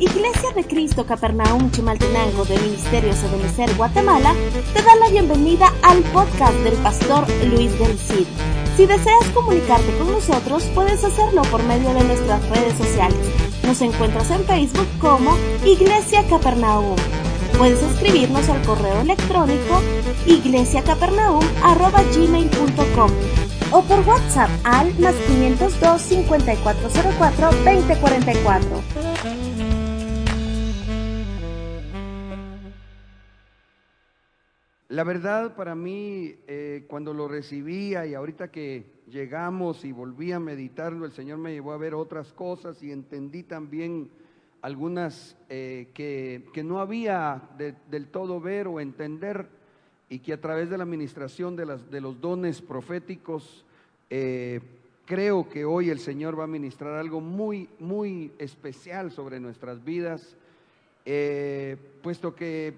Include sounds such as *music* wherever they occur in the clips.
Iglesia de Cristo Capernaum Chimaltenango de Ministerio Ebenecer Guatemala te da la bienvenida al podcast del pastor Luis del Cid. Si deseas comunicarte con nosotros, puedes hacerlo por medio de nuestras redes sociales. Nos encuentras en Facebook como Iglesia Capernaum Puedes escribirnos al correo electrónico iglesiacapernaum.gmail.com o por WhatsApp al más 502 5404 2044. La verdad para mí, eh, cuando lo recibía y ahorita que llegamos y volví a meditarlo, el Señor me llevó a ver otras cosas y entendí también algunas eh, que, no había del todo ver o entender y que a través de la administración de, las, de los dones proféticos, eh, creo que hoy el Señor va a ministrar algo muy, muy especial sobre nuestras vidas, puesto que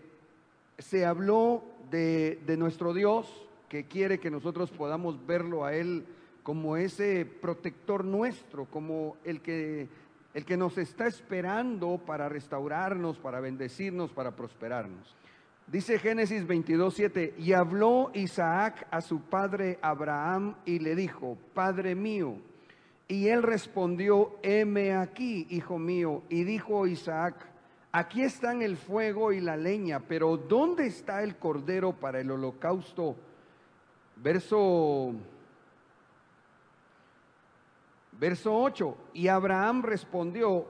se habló de, nuestro Dios, que quiere que nosotros podamos verlo a Él como ese protector nuestro, como el que el que nos está esperando para restaurarnos, para bendecirnos, para prosperarnos. Dice Génesis 22, 7, y habló Isaac a su padre Abraham y le dijo, Padre mío, y él respondió, heme aquí, hijo mío, y dijo Isaac, aquí están el fuego y la leña, pero ¿dónde está el cordero para el holocausto? Verso Verso 8, y Abraham respondió,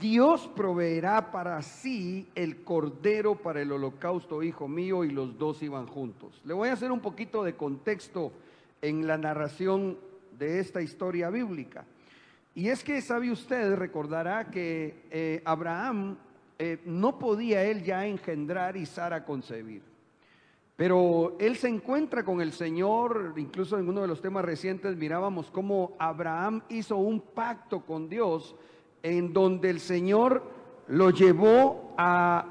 Dios proveerá para sí el cordero para el holocausto, hijo mío, y los dos iban juntos. Le voy a hacer un poquito de contexto en la narración de esta historia bíblica. Y es que, sabe usted, recordará que eh, Abraham eh, no podía él ya engendrar y Sara concebir. Pero él se encuentra con el Señor, incluso en uno de los temas recientes mirábamos cómo Abraham hizo un pacto con Dios en donde el Señor lo llevó a,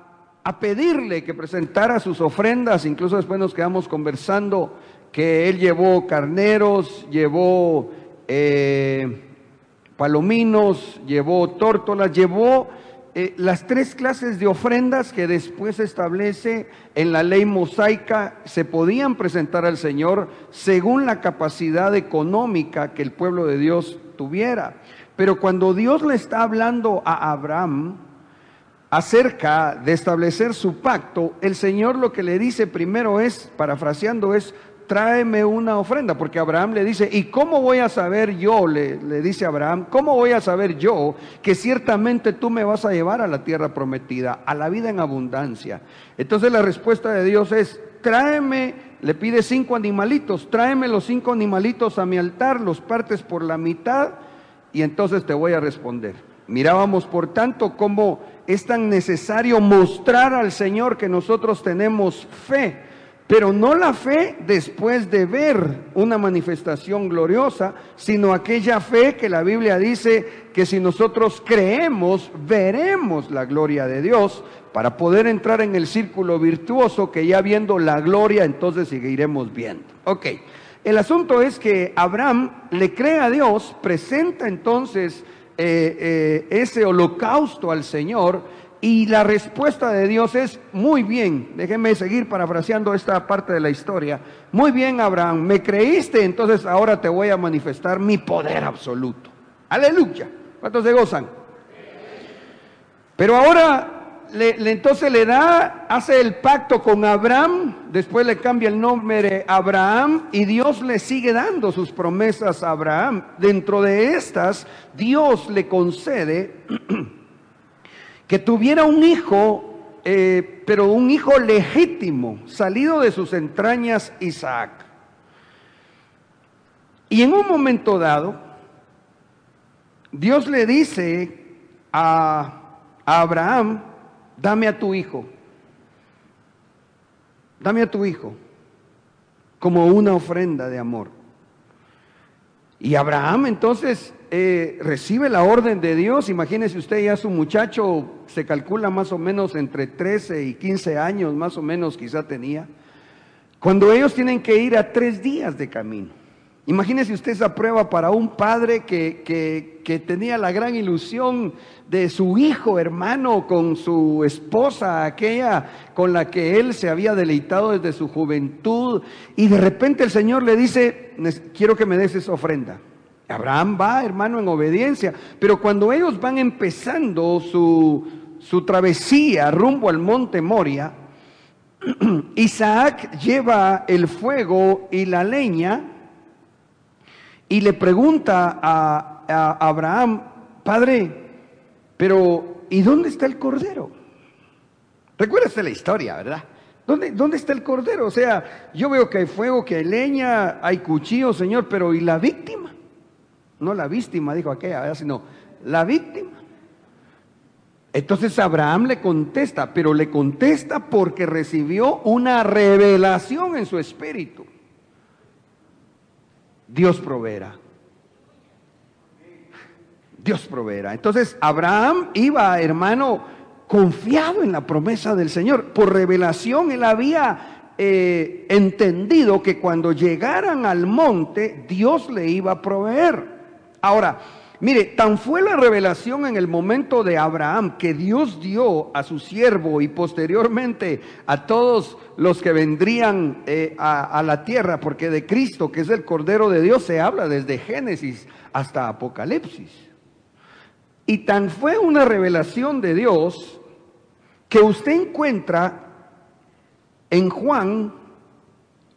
pedirle que presentara sus ofrendas, incluso después nos quedamos conversando que él llevó carneros, llevó eh, palominos, llevó tórtolas, llevó eh, las tres clases de ofrendas que después establece en la ley mosaica se podían presentar al Señor según la capacidad económica que el pueblo de Dios tuviera. Pero cuando Dios le está hablando a Abraham acerca de establecer su pacto, el Señor lo que le dice primero es, parafraseando, es, tráeme una ofrenda, porque Abraham le dice, ¿y cómo voy a saber yo? Le, dice Abraham, ¿cómo voy a saber yo que ciertamente tú me vas a llevar a la tierra prometida, a la vida en abundancia? Entonces la respuesta de Dios es, tráeme, le pide cinco animalitos, tráeme los cinco animalitos a mi altar, los partes por la mitad y entonces te voy a responder. Mirábamos, por tanto, cómo es tan necesario mostrar al Señor que nosotros tenemos fe pero no la fe después de ver una manifestación gloriosa, sino aquella fe que la Biblia dice que si nosotros creemos, veremos la gloria de Dios para poder entrar en el círculo virtuoso que ya viendo la gloria, entonces seguiremos viendo. Ok, el asunto es que Abraham le cree a Dios, presenta entonces eh, eh, ese holocausto al Señor, y la respuesta de Dios es, muy bien, déjenme seguir parafraseando esta parte de la historia. Muy bien, Abraham, me creíste, entonces ahora te voy a manifestar mi poder absoluto. Aleluya. ¿Cuántos se gozan? Pero ahora le, entonces le da, hace el pacto con Abraham, después le cambia el nombre Abraham y Dios le sigue dando sus promesas a Abraham. Dentro de estas, Dios le concede *clears throat* que tuviera un hijo, eh, pero un hijo legítimo, salido de sus entrañas, Isaac. Y en un momento dado, Dios le dice a, a Abraham, dame a tu hijo, dame a tu hijo, como una ofrenda de amor. Y Abraham entonces eh, recibe la orden de Dios. Imagínese usted ya su muchacho, se calcula más o menos entre 13 y 15 años, más o menos quizá tenía. Cuando ellos tienen que ir a tres días de camino. Imagínese usted esa prueba para un padre que, que, que, tenía la gran ilusión de su hijo hermano con su esposa, aquella con la que él se había deleitado desde su juventud, y de repente el Señor le dice, quiero que me des esa ofrenda. Abraham va, hermano, en obediencia, pero cuando ellos van empezando su, su travesía rumbo al monte Moria, *clears throat* Isaac lleva el fuego y la leña y le pregunta a, Abraham, Padre, pero ¿y dónde está el cordero? Recuérdate la historia, ¿verdad? ¿Dónde, ¿Dónde está el cordero? O sea, yo veo que hay fuego, que hay leña, hay cuchillo, Señor, pero ¿y la víctima? No la víctima, dijo aquella, sino la víctima. Entonces Abraham le contesta, pero le contesta porque recibió una revelación en su espíritu. Dios proveerá. Dios proveerá. Entonces Abraham iba, hermano, confiado en la promesa del Señor. Por revelación él había eh, entendido que cuando llegaran al monte, Dios le iba a proveer. Ahora, Mire, tan fue la revelación en el momento de Abraham que Dios dio a su siervo y posteriormente a todos los que vendrían eh, a, a la tierra, porque de Cristo, que es el Cordero de Dios, se habla desde Génesis hasta Apocalipsis. Y tan fue una revelación de Dios que usted encuentra en Juan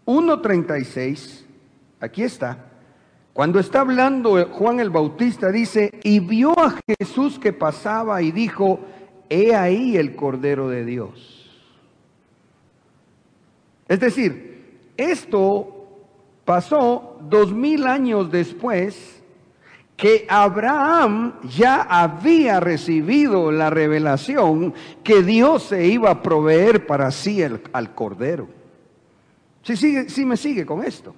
1.36, aquí está, cuando está hablando Juan el Bautista, dice, y vio a Jesús que pasaba y dijo, he ahí el Cordero de Dios. Es decir, esto pasó dos mil años después que Abraham ya había recibido la revelación que Dios se iba a proveer para sí al Cordero. Si sí me sigue con esto.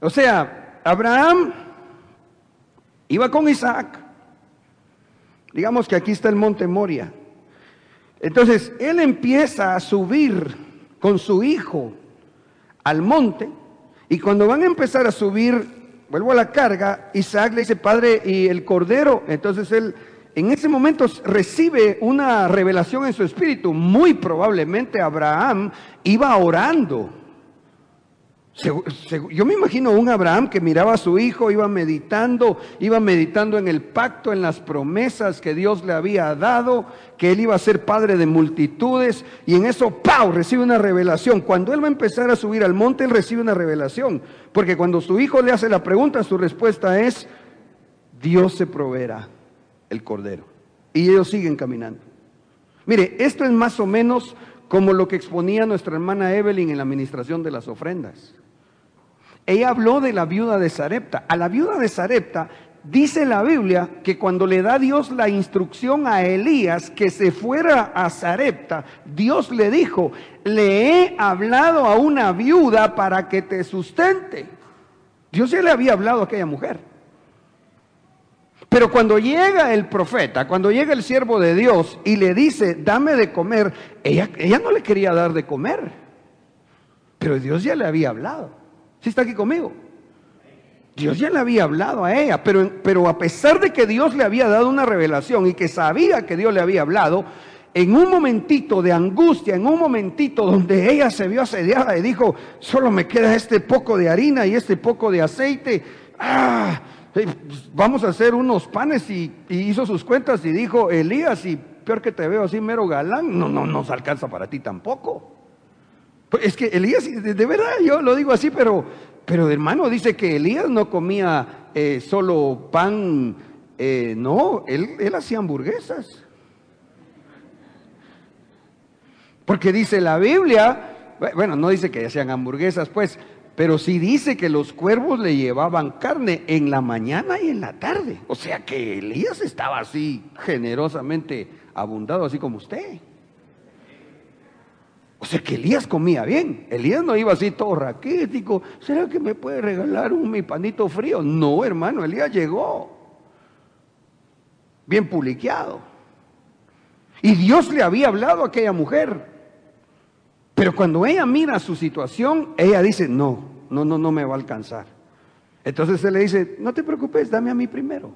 O sea, Abraham iba con Isaac. Digamos que aquí está el monte Moria. Entonces, él empieza a subir con su hijo al monte y cuando van a empezar a subir, vuelvo a la carga, Isaac le dice, padre, ¿y el cordero? Entonces él en ese momento recibe una revelación en su espíritu. Muy probablemente Abraham iba orando yo me imagino un Abraham que miraba a su hijo, iba meditando, iba meditando en el pacto, en las promesas que Dios le había dado, que él iba a ser padre de multitudes, y en eso, ¡pau!, recibe una revelación. Cuando él va a empezar a subir al monte, él recibe una revelación, porque cuando su hijo le hace la pregunta, su respuesta es, Dios se proveerá el cordero. Y ellos siguen caminando. Mire, esto es más o menos como lo que exponía nuestra hermana Evelyn en la administración de las ofrendas. Ella habló de la viuda de Sarepta. A la viuda de Sarepta dice la Biblia que cuando le da Dios la instrucción a Elías que se fuera a Sarepta, Dios le dijo, le he hablado a una viuda para que te sustente. Dios ya le había hablado a aquella mujer. Pero cuando llega el profeta, cuando llega el siervo de Dios y le dice, dame de comer, ella, ella no le quería dar de comer. Pero Dios ya le había hablado. ¿Sí está aquí conmigo? Dios ya le había hablado a ella, pero, pero a pesar de que Dios le había dado una revelación y que sabía que Dios le había hablado, en un momentito de angustia, en un momentito donde ella se vio asediada y dijo, solo me queda este poco de harina y este poco de aceite, ah, vamos a hacer unos panes y, y, hizo sus cuentas y dijo, Elías, y peor que te veo así mero galán, no, no nos alcanza para ti tampoco. Pues es que Elías, de verdad, yo lo digo así, pero, pero hermano, dice que Elías no comía eh, solo pan, eh, no, él, él hacía hamburguesas. Porque dice la Biblia, bueno, no dice que hacían hamburguesas, pues, Pero sí dice que los cuervos le llevaban carne en la mañana y en la tarde. O sea que Elías estaba así generosamente abundado, así como usted. O sea que Elías comía bien. Elías no iba así todo raquítico. ¿Será que me puede regalar un mi panito frío? No, hermano, Elías llegó. Bien publiqueado. Y Dios le había hablado a aquella mujer. Pero cuando ella mira su situación, ella dice, no, no, no, no me va a alcanzar. Entonces él le dice, no te preocupes, dame a mí primero.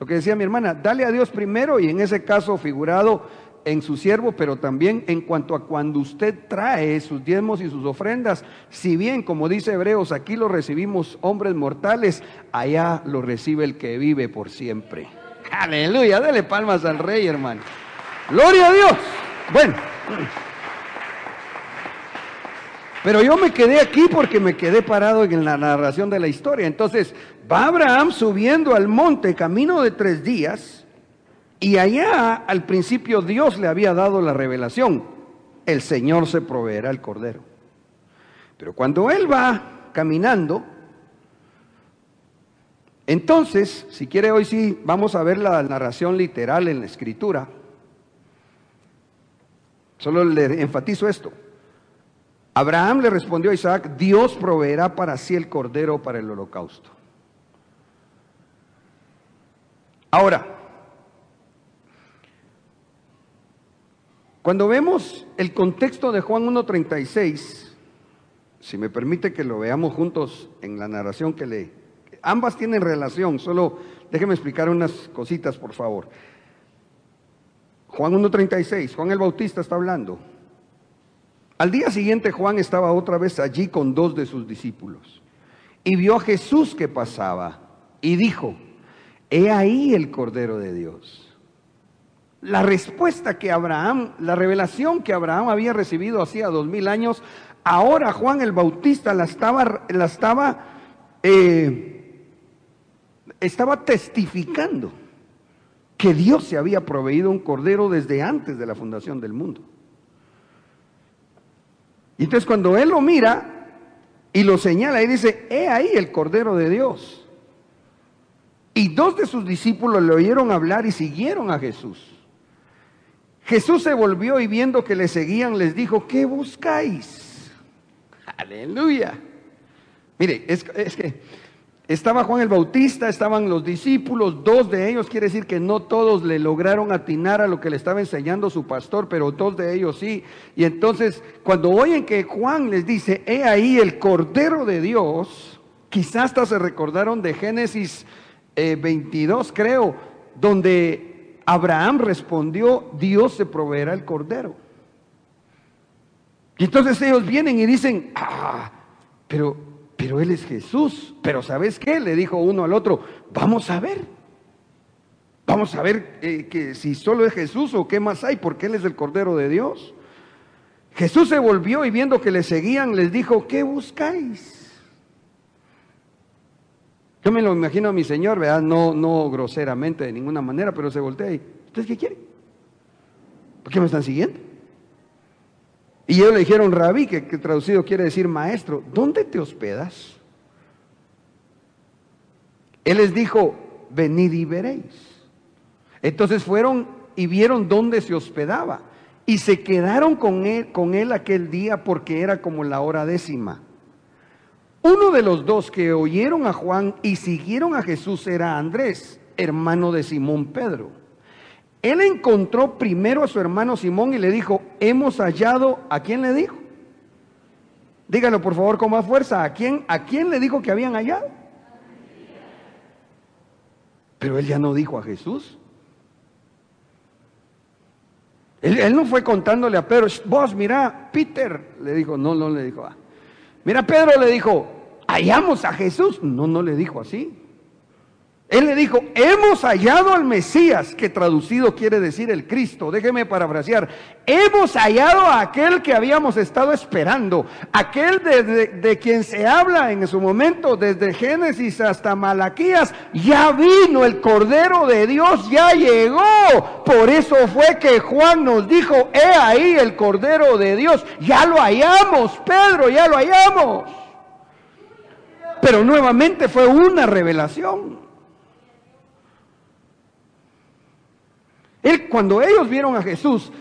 Lo que decía mi hermana, dale a Dios primero y en ese caso figurado en su siervo, pero también en cuanto a cuando usted trae sus diezmos y sus ofrendas, si bien como dice Hebreos, aquí lo recibimos hombres mortales, allá lo recibe el que vive por siempre. Aleluya, dale palmas al rey, hermano. Gloria a Dios. Bueno. Pero yo me quedé aquí porque me quedé parado en la narración de la historia. Entonces, va Abraham subiendo al monte camino de tres días y allá al principio Dios le había dado la revelación. El Señor se proveerá el cordero. Pero cuando él va caminando, entonces, si quiere hoy sí, vamos a ver la narración literal en la escritura. Solo le enfatizo esto. Abraham le respondió a Isaac, Dios proveerá para sí el cordero para el holocausto. Ahora, cuando vemos el contexto de Juan 1.36, si me permite que lo veamos juntos en la narración que le... Ambas tienen relación, solo déjeme explicar unas cositas, por favor. Juan 1.36, Juan el Bautista está hablando. Al día siguiente Juan estaba otra vez allí con dos de sus discípulos y vio a Jesús que pasaba y dijo, he ahí el Cordero de Dios. La respuesta que Abraham, la revelación que Abraham había recibido hacía dos mil años, ahora Juan el Bautista la estaba, la estaba, eh, estaba testificando que Dios se había proveído un cordero desde antes de la fundación del mundo. Y entonces cuando él lo mira y lo señala y dice, he ahí el Cordero de Dios. Y dos de sus discípulos le oyeron hablar y siguieron a Jesús. Jesús se volvió y viendo que le seguían les dijo, ¿qué buscáis? Aleluya. Mire, es, es que estaba Juan el Bautista, estaban los discípulos, dos de ellos, quiere decir que no todos le lograron atinar a lo que le estaba enseñando su pastor, pero dos de ellos sí. Y entonces, cuando oyen que Juan les dice, he ahí el Cordero de Dios, quizás hasta se recordaron de Génesis 22, eh, creo, donde Abraham respondió, Dios se proveerá el Cordero. Y entonces ellos vienen y dicen, ah, pero pero Él es Jesús. Pero ¿sabes qué? Le dijo uno al otro, vamos a ver. Vamos a ver eh, que si solo es Jesús o qué más hay, porque Él es el Cordero de Dios. Jesús se volvió y viendo que le seguían, les dijo, ¿qué buscáis? Yo me lo imagino a mi Señor, ¿verdad? No, no groseramente de ninguna manera, pero se voltea y, ¿ustedes qué quieren? ¿Por qué me están siguiendo? Y ellos le dijeron, rabí, que, traducido quiere decir maestro, ¿dónde te hospedas? Él les dijo, venid y veréis. Entonces fueron y vieron dónde se hospedaba. Y se quedaron con él, con él aquel día porque era como la hora décima. Uno de los dos que oyeron a Juan y siguieron a Jesús era Andrés, hermano de Simón Pedro. Él encontró primero a su hermano Simón y le dijo, hemos hallado, ¿a quién le dijo? Dígalo por favor con más fuerza, ¿a quién, ¿a quién le dijo que habían hallado? Pero él ya no dijo a Jesús. Él, no fue contándole a Pedro, vos mira, Peter, le dijo, no, no le dijo, ah. mira, Pedro le dijo, hallamos a Jesús. No, no le dijo así. Él le dijo, hemos hallado al Mesías, que traducido quiere decir el Cristo. Déjeme parafrasear. Hemos hallado a aquel que habíamos estado esperando, aquel de, de, quien se habla en su momento, desde Génesis hasta Malaquías. Ya vino el Cordero de Dios, ya llegó. Por eso fue que Juan nos dijo, he ahí el Cordero de Dios. Ya lo hallamos, Pedro, ya lo hallamos. Pero nuevamente fue una revelación. Él, cuando ellos vieron a Jesús,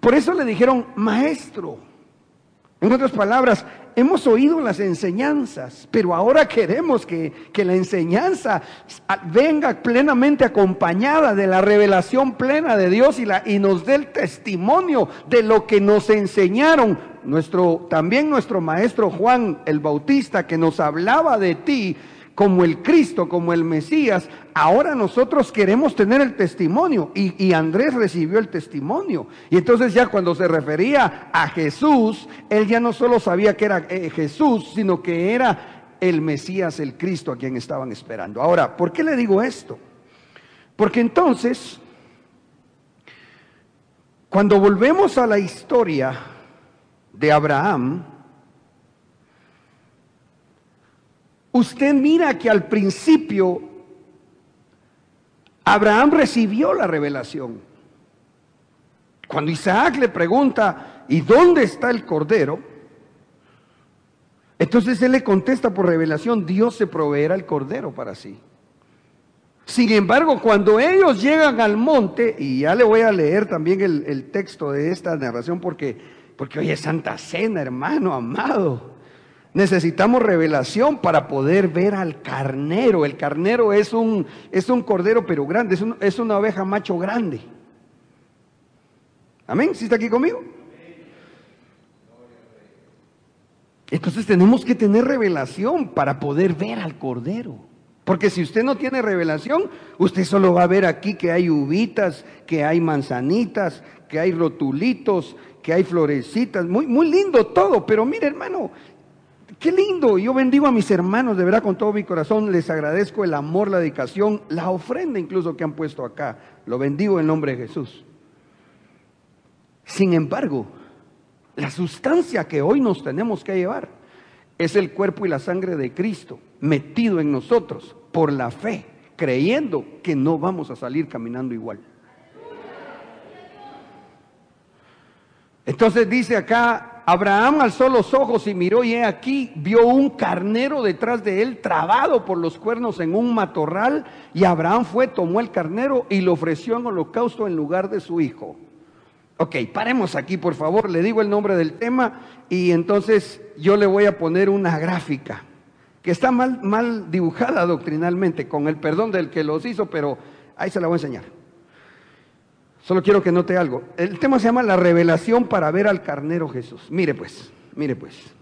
por eso le dijeron, maestro. En otras palabras, hemos oído las enseñanzas, pero ahora queremos que, que, la enseñanza venga plenamente acompañada de la revelación plena de Dios y, la, y nos dé el testimonio de lo que nos enseñaron. Nuestro, también nuestro maestro Juan el Bautista, que nos hablaba de ti, como el Cristo, como el Mesías, ahora nosotros queremos tener el testimonio. Y, Andrés recibió el testimonio. Y entonces ya cuando se refería a Jesús, él ya no solo sabía que era eh, Jesús, sino que era el Mesías, el Cristo a quien estaban esperando. Ahora, ¿por qué le digo esto? Porque entonces, cuando volvemos a la historia de Abraham, usted mira que al principio Abraham recibió la revelación. Cuando Isaac le pregunta, ¿y dónde está el cordero? Entonces él le contesta por revelación, Dios se proveerá el cordero para sí. Sin embargo, cuando ellos llegan al monte, y ya le voy a leer también el, texto de esta narración porque, porque hoy es Santa Cena, hermano amado. Necesitamos revelación para poder ver al carnero. El carnero es un, es un cordero pero grande, es, es una oveja macho grande. Amén. ¿Sí está aquí conmigo? Entonces tenemos que tener revelación para poder ver al cordero. Porque si usted no tiene revelación, usted solo va a ver aquí que hay uvitas, que hay manzanitas, que hay rotulitos, que hay florecitas. Muy, muy lindo todo, pero mire hermano, Qué lindo. Yo bendigo a mis hermanos, de verdad, con todo mi corazón. Les agradezco el amor, la dedicación, la ofrenda incluso que han puesto acá. Lo bendigo en nombre de Jesús. Sin embargo, la sustancia que hoy nos tenemos que llevar es el cuerpo y la sangre de Cristo metido en nosotros por la fe, creyendo que no vamos a salir caminando igual. Entonces dice acá Abraham alzó los ojos y miró y he aquí vio un carnero detrás de él trabado por los cuernos en un matorral y Abraham fue, tomó el carnero y lo ofreció en holocausto en lugar de su hijo. Ok, paremos aquí por favor, le digo el nombre del tema y entonces yo le voy a poner una gráfica que está mal, mal dibujada doctrinalmente, con el perdón del que los hizo, pero ahí se la voy a enseñar. Solo quiero que note algo. El tema se llama la revelación para ver al carnero Jesús. Mire pues, mire pues.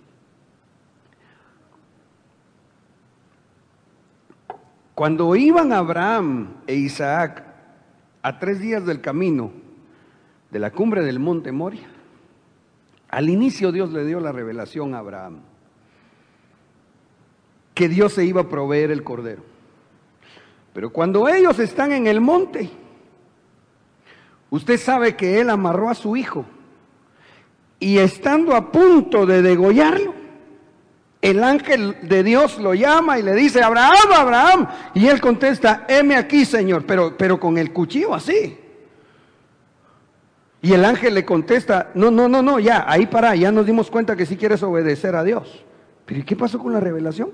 Cuando iban Abraham e Isaac a tres días del camino de la cumbre del monte Moria, al inicio Dios le dio la revelación a Abraham que Dios se iba a proveer el cordero. Pero cuando ellos están en el monte, Usted sabe que él amarró a su hijo y estando a punto de degollarlo, el ángel de Dios lo llama y le dice, Abraham, Abraham. Y él contesta, heme aquí, Señor, pero, pero con el cuchillo así. Y el ángel le contesta, no, no, no, no, ya, ahí para, ya nos dimos cuenta que si quieres obedecer a Dios. Pero ¿y qué pasó con la revelación?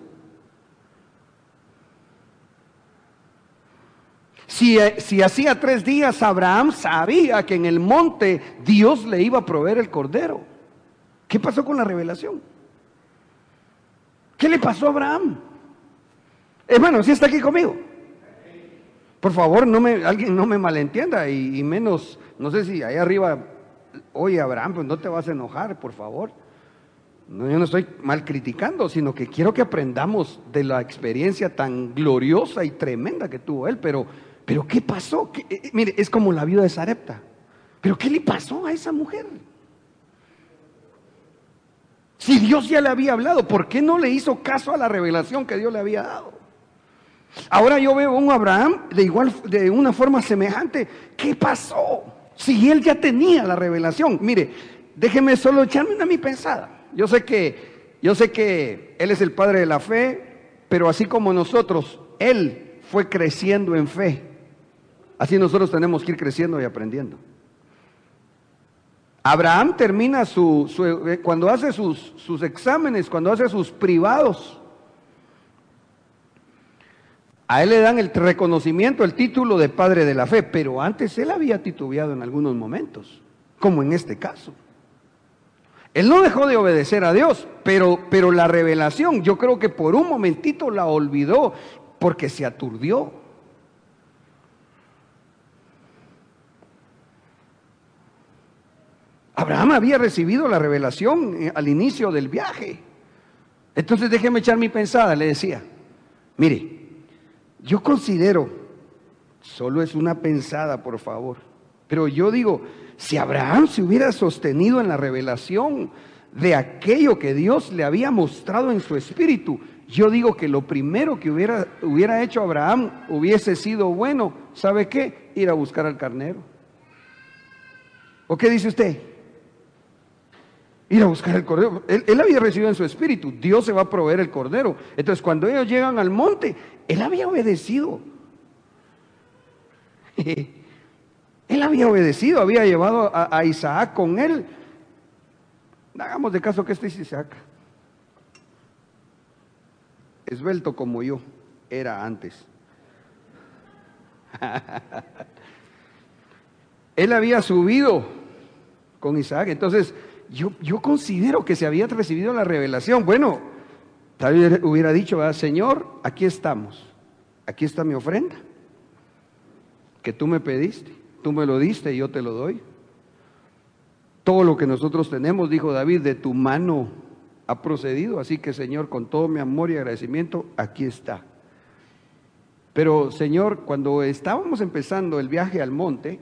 Eh, si, hacía tres días Abraham sabía que en el monte Dios le iba a proveer el cordero. ¿Qué pasó con la revelación? ¿Qué le pasó a Abraham? Hermano, si está aquí conmigo. Por favor, no me, alguien no me malentienda y, menos, no sé si ahí arriba, oye Abraham, pues no te vas a enojar, por favor. No, yo no estoy mal criticando, sino que quiero que aprendamos de la experiencia tan gloriosa y tremenda que tuvo él, pero pero ¿qué pasó? Eh, eh, mire, es como la viuda de Sarepta. Pero ¿qué le pasó a esa mujer? Si Dios ya le había hablado, ¿por qué no le hizo caso a la revelación que Dios le había dado? Ahora yo veo a un Abraham de igual, de una forma semejante. ¿Qué pasó? Si él ya tenía la revelación. Mire, déjeme solo echarme una mi pensada. Yo sé que, yo sé que él es el padre de la fe, pero así como nosotros, él fue creciendo en fe. Así nosotros tenemos que ir creciendo y aprendiendo. Abraham termina su, eh, cuando hace sus, sus exámenes, cuando hace sus privados, A él le dan el reconocimiento, el título de padre de la fe, pero antes él había titubeado en algunos momentos, como en este caso. Él no dejó de obedecer a Dios, pero, pero la revelación yo creo que por un momentito la olvidó porque se aturdió. Abraham había recibido la revelación eh, al inicio del viaje. Entonces déjeme echar mi pensada, le decía. Mire, yo considero, solo es una pensada, por favor, pero yo digo, si Abraham se hubiera sostenido en la revelación de aquello que Dios le había mostrado en su espíritu, yo digo que lo primero que hubiera, hubiera hecho Abraham hubiese sido bueno, ¿sabe qué? Ir a buscar al carnero. ¿O qué dice usted? Ir a buscar el cordero. Él, había recibido en su espíritu, Dios se va a proveer el cordero. Entonces cuando ellos llegan al monte, él había obedecido. *laughs* Él había obedecido, había llevado a, Isaac con él. Hagamos de caso que este es Isaac. Esbelto como yo era antes. *laughs* él había subido con Isaac. Entonces, yo, considero que se había recibido la revelación. Bueno, tal vez hubiera dicho, Señor, aquí estamos. Aquí está mi ofrenda que tú me pediste. Tú me lo diste y yo te lo doy. Todo lo que nosotros tenemos, dijo David, de tu mano ha procedido. Así que Señor, con todo mi amor y agradecimiento, aquí está. Pero Señor, cuando estábamos empezando el viaje al monte,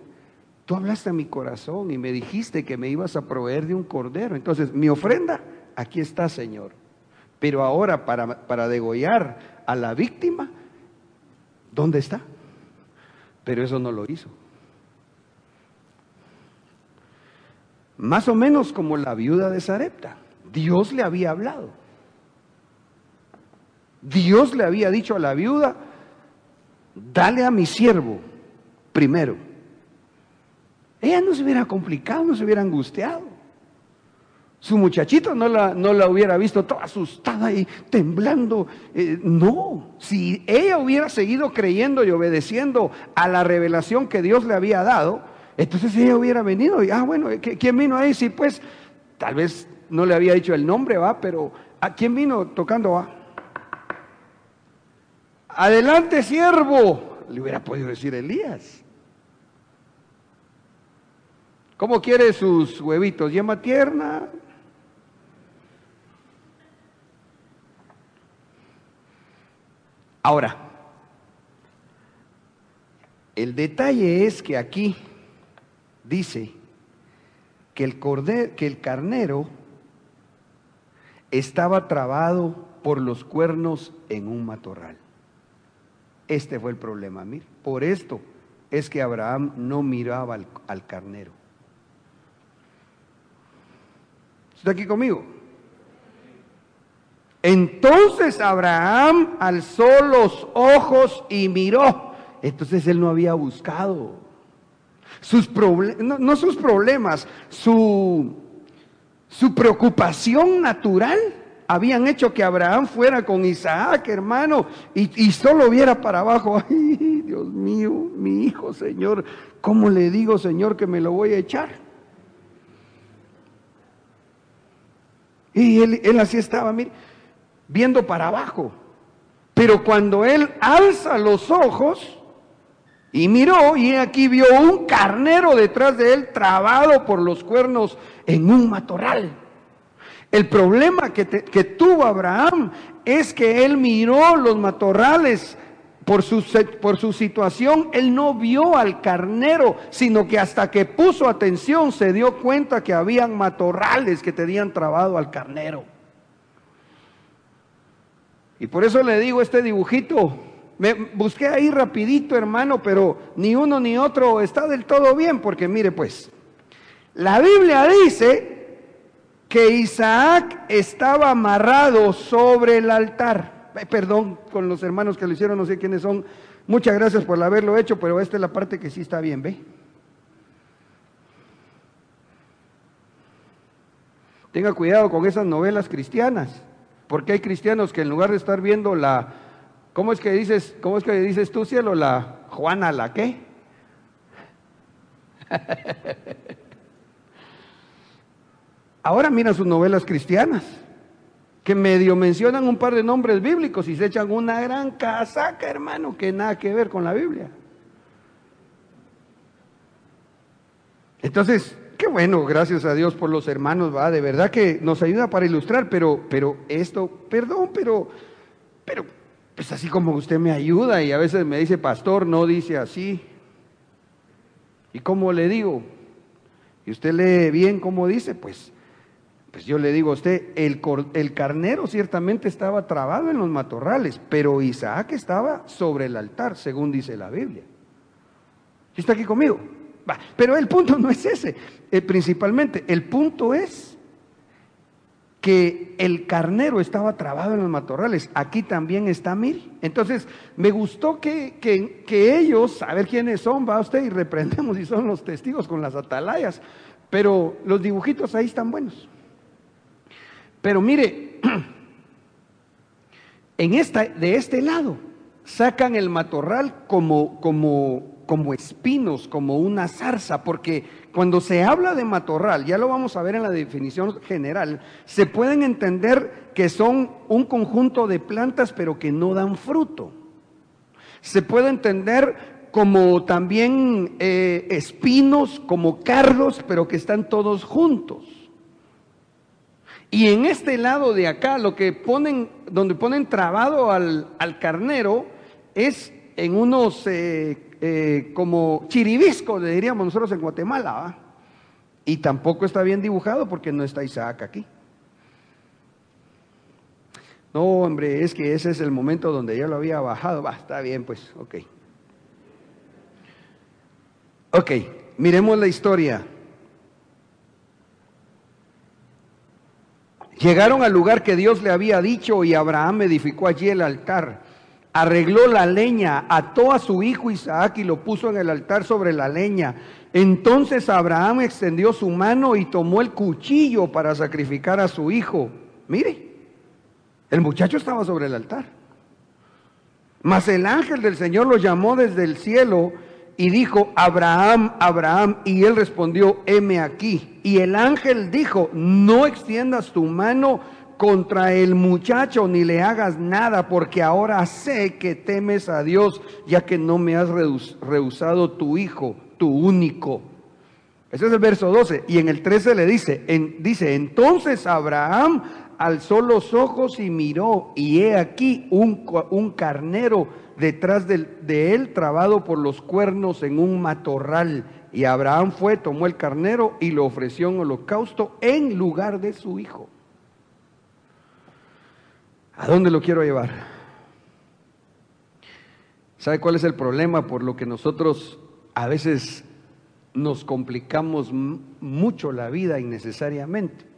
tú hablaste a mi corazón y me dijiste que me ibas a proveer de un cordero. Entonces, mi ofrenda, aquí está, Señor. Pero ahora para, para degollar a la víctima, ¿dónde está? Pero eso no lo hizo. Más o menos como la viuda de Sarepta. Dios le había hablado. Dios le había dicho a la viuda, dale a mi siervo primero. Ella no se hubiera complicado, no se hubiera angustiado. Su muchachito no la, no la hubiera visto toda asustada y temblando. Eh, no, si ella hubiera seguido creyendo y obedeciendo a la revelación que Dios le había dado, entonces ella hubiera venido y, ah, bueno, ¿quién vino ahí? Sí, pues, tal vez no le había dicho el nombre, va, pero ¿a quién vino tocando, va? Adelante, siervo, le hubiera podido decir Elías. ¿Cómo quiere sus huevitos? ¿Yema tierna? Ahora, el detalle es que aquí dice que el, que el carnero estaba trabado por los cuernos en un matorral. Este fue el problema, mir. Por esto es que Abraham no miraba al, al carnero. ¿Está aquí conmigo? Entonces Abraham alzó los ojos y miró. Entonces él no había buscado sus problemas, no, sus problemas, su, su preocupación natural habían hecho que Abraham fuera con Isaac, hermano, y, y, solo viera para abajo, *laughs* ay, Dios mío, mi hijo, Señor, ¿cómo le digo, Señor, que me lo voy a echar? Y él, así estaba, mire, viendo para abajo. Pero cuando él alza los ojos, y miró y aquí vio un carnero detrás de él trabado por los cuernos en un matorral. El problema que, que tuvo Abraham es que él miró los matorrales por su, por su situación, él no vio al carnero, sino que hasta que puso atención se dio cuenta que habían matorrales que tenían trabado al carnero. Y por eso le digo este dibujito, me busqué ahí rapidito, hermano, pero ni uno ni otro está del todo bien, porque mire pues, la Biblia dice que Isaac estaba amarrado sobre el altar. Perdón con los hermanos que lo hicieron, no sé quiénes son. Muchas gracias por haberlo hecho, pero esta es la parte que sí está bien, ¿ve? Tenga cuidado con esas novelas cristianas, porque hay cristianos que en lugar de estar viendo la ¿Cómo es que dices, cómo es que dices tú, cielo, la Juana, la qué? *laughs* Ahora mira sus novelas cristianas, que medio mencionan un par de nombres bíblicos y se echan una gran casaca, hermano, que nada que ver con la Biblia. Entonces, qué bueno, gracias a Dios por los hermanos, va, de verdad que nos ayuda para ilustrar, pero, pero esto, perdón, pero, pero, pues así como usted me ayuda y a veces me dice, pastor, no dice así. ¿Y cómo le digo? Y usted lee bien cómo dice, pues, pues yo le digo a usted, el, el carnero ciertamente estaba trabado en los matorrales, pero Isaac estaba sobre el altar, según dice la Biblia. ¿Sí está aquí conmigo? pero el punto no es ese, eh, principalmente. El punto es que el carnero estaba trabado en los matorrales. Aquí también está Miri. Entonces, me gustó que, que, ellos, a ver quiénes son, va usted y reprendemos si son los testigos con las atalayas. Pero los dibujitos ahí están buenos. Pero mire, *clears throat* en esta, de este lado sacan el matorral como, como como espinos, como una zarza, porque cuando se habla de matorral, ya lo vamos a ver en la definición general, se pueden entender que son un conjunto de plantas pero que no dan fruto. Se puede entender como también eh, espinos, como cardos, pero que están todos juntos. Y en este lado de acá, lo que ponen, donde ponen trabado al, carnero, es en unos eh, eh, como chiribisco, le diríamos nosotros en Guatemala, y tampoco está bien dibujado porque no está Isaac aquí. No, hombre, es que ese es el momento donde ya lo había bajado. Va, está bien, pues, ok. Ok, miremos la historia. Llegaron al lugar que Dios le había dicho y Abraham edificó allí el altar arregló la leña, ató a su hijo Isaac y lo puso en el altar sobre la leña. Entonces Abraham extendió su mano y tomó el cuchillo para sacrificar a su hijo. Mire, el muchacho estaba sobre el altar. Mas el ángel del Señor lo llamó desde el cielo y dijo, Abraham, Abraham. Y él respondió, heme aquí. Y el ángel dijo, no extiendas tu mano contra el muchacho ni le hagas nada, porque ahora sé que temes a Dios, ya que no me has rehusado tu hijo, tu único. Ese es el verso 12. Y en el 13 le dice, dice, entonces Abraham alzó los ojos y miró, y he aquí un, un carnero detrás de, de él, trabado por los cuernos en un matorral. Y Abraham fue, tomó el carnero y lo ofreció en holocausto en lugar de su hijo. ¿A dónde lo quiero llevar? ¿Sabe cuál es el problema por lo que nosotros a veces nos complicamos mucho la vida innecesariamente?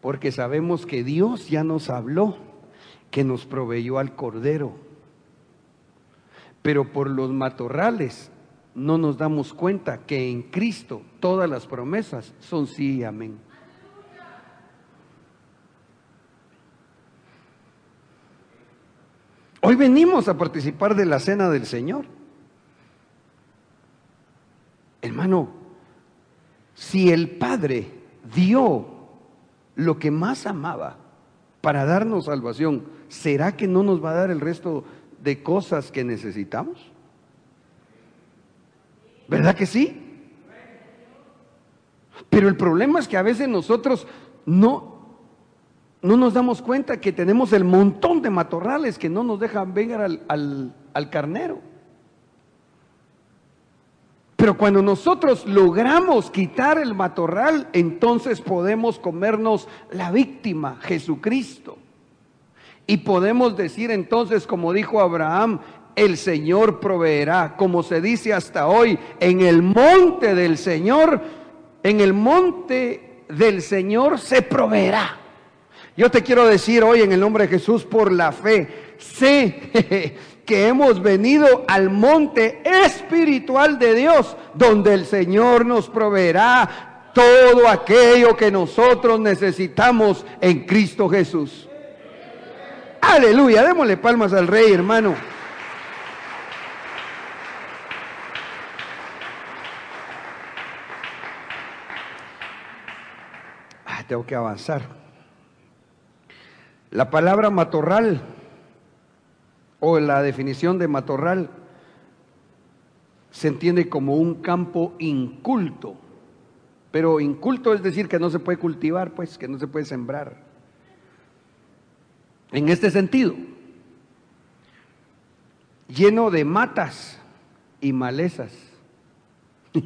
Porque sabemos que Dios ya nos habló, que nos proveyó al Cordero. Pero por los matorrales no nos damos cuenta que en Cristo todas las promesas son sí y amén. Hoy venimos a participar de la cena del Señor. Hermano, si el Padre dio lo que más amaba para darnos salvación, ¿será que no nos va a dar el resto de cosas que necesitamos? ¿Verdad que sí? Pero el problema es que a veces nosotros no no nos damos cuenta que tenemos el montón de matorrales que no nos dejan ver al, al, carnero. Pero cuando nosotros logramos quitar el matorral, entonces podemos comernos la víctima, Jesucristo. Y podemos decir entonces, como dijo Abraham, el Señor proveerá, como se dice hasta hoy, en el monte del Señor, en el monte del Señor se proveerá. Yo te quiero decir hoy en el nombre de Jesús por la fe, sé *laughs* que hemos venido al monte espiritual de Dios, donde el Señor nos proveerá todo aquello que nosotros necesitamos en Cristo Jesús. Aleluya, démosle palmas al rey, hermano. Ah, tengo que avanzar. La palabra matorral o la definición de matorral se entiende como un campo inculto. Pero inculto es decir que no se puede cultivar, pues, que no se puede sembrar. En este sentido, lleno de matas y malezas. *laughs*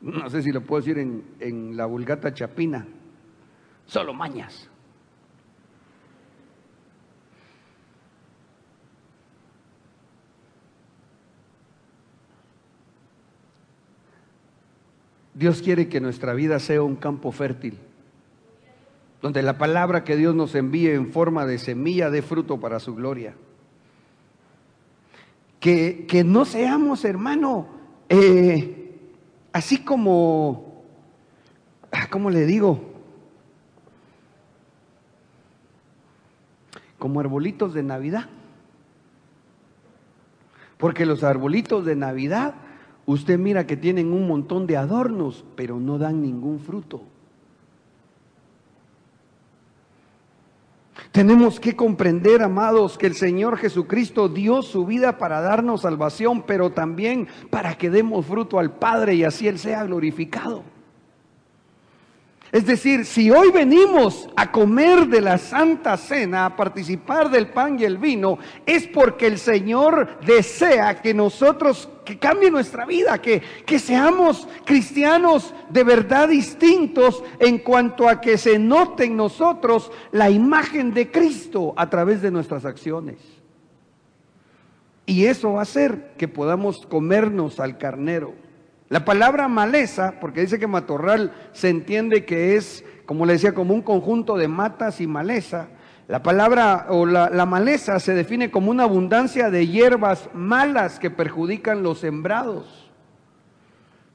no sé si lo puedo decir en, en la vulgata chapina, solo mañas. Dios quiere que nuestra vida sea un campo fértil, donde la palabra que Dios nos envíe en forma de semilla dé fruto para su gloria. Que, que no seamos, hermano, eh, así como, ah, ¿cómo le digo? Como arbolitos de Navidad. Porque los arbolitos de Navidad Usted mira que tienen un montón de adornos, pero no dan ningún fruto. Tenemos que comprender, amados, que el Señor Jesucristo dio su vida para darnos salvación, pero también para que demos fruto al Padre y así Él sea glorificado. Es decir, si hoy venimos a comer de la Santa Cena, a participar del pan y el vino, es porque el Señor desea que nosotros, que cambie nuestra vida, que, que seamos cristianos de verdad distintos en cuanto a que se note en nosotros la imagen de Cristo a través de nuestras acciones. Y eso va a hacer que podamos comernos al carnero. La palabra maleza, porque dice que matorral se entiende que es, como le decía, como un conjunto de matas y maleza. La palabra o la, maleza se define como una abundancia de hierbas malas que perjudican los sembrados.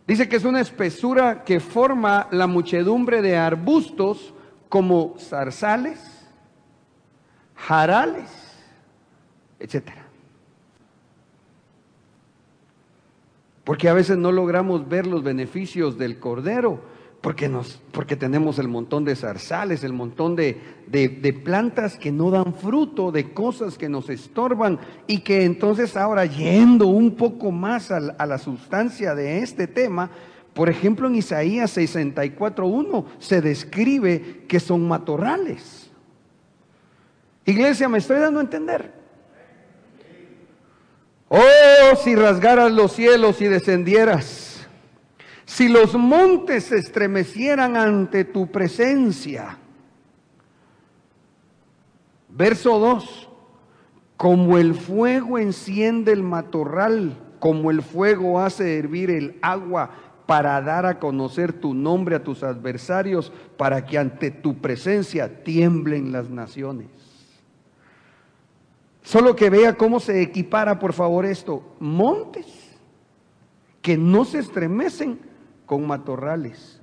Dice que es una espesura que forma la muchedumbre de arbustos como zarzales, jarales, etcétera. Porque a veces no logramos ver los beneficios del cordero, porque, nos, porque tenemos el montón de zarzales, el montón de, de, plantas que no dan fruto, de cosas que nos estorban y que entonces ahora yendo un poco más a, a la sustancia de este tema, por ejemplo en Isaías 64.1 se describe que son matorrales. Iglesia, ¿me estoy dando a entender? Oh, si rasgaras los cielos y descendieras, si los montes se estremecieran ante tu presencia. Verso 2, como el fuego enciende el matorral, como el fuego hace hervir el agua para dar a conocer tu nombre a tus adversarios, para que ante tu presencia tiemblen las naciones. Solo que vea cómo se equipara, por favor, esto. Montes que no se estremecen con matorrales.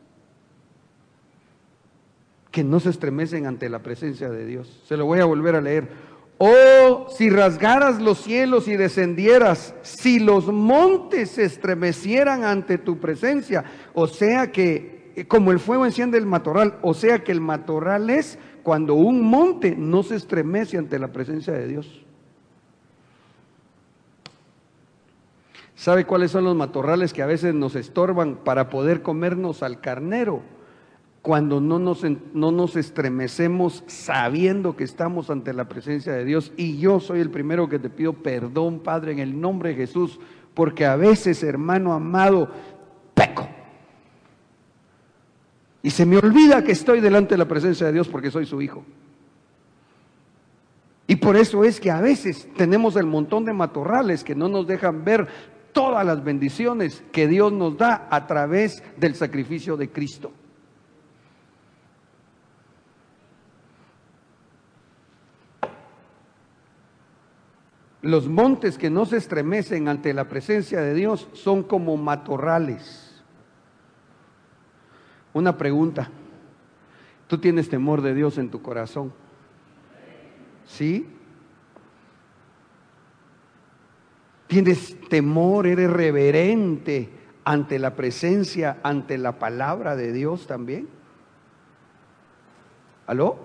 Que no se estremecen ante la presencia de Dios. Se lo voy a volver a leer. Oh, si rasgaras los cielos y descendieras, si los montes se estremecieran ante tu presencia, o sea que, eh, como el fuego enciende el matorral, o sea que el matorral es cuando un monte no se estremece ante la presencia de Dios. ¿Sabe cuáles son los matorrales que a veces nos estorban para poder comernos al carnero? Cuando no nos, no nos estremecemos sabiendo que estamos ante la presencia de Dios. Y yo soy el primero que te pido perdón, Padre, en el nombre de Jesús, porque a veces, hermano amado, peco. Y se me olvida que estoy delante de la presencia de Dios porque soy su hijo. Y por eso es que a veces tenemos el montón de matorrales que no nos dejan ver todas las bendiciones que Dios nos da a través del sacrificio de Cristo. Los montes que no se estremecen ante la presencia de Dios son como matorrales. Una pregunta. ¿Tú tienes temor de Dios en tu corazón? ¿Sí? Tienes temor, eres reverente ante la presencia, ante la palabra de Dios también. ¿Aló?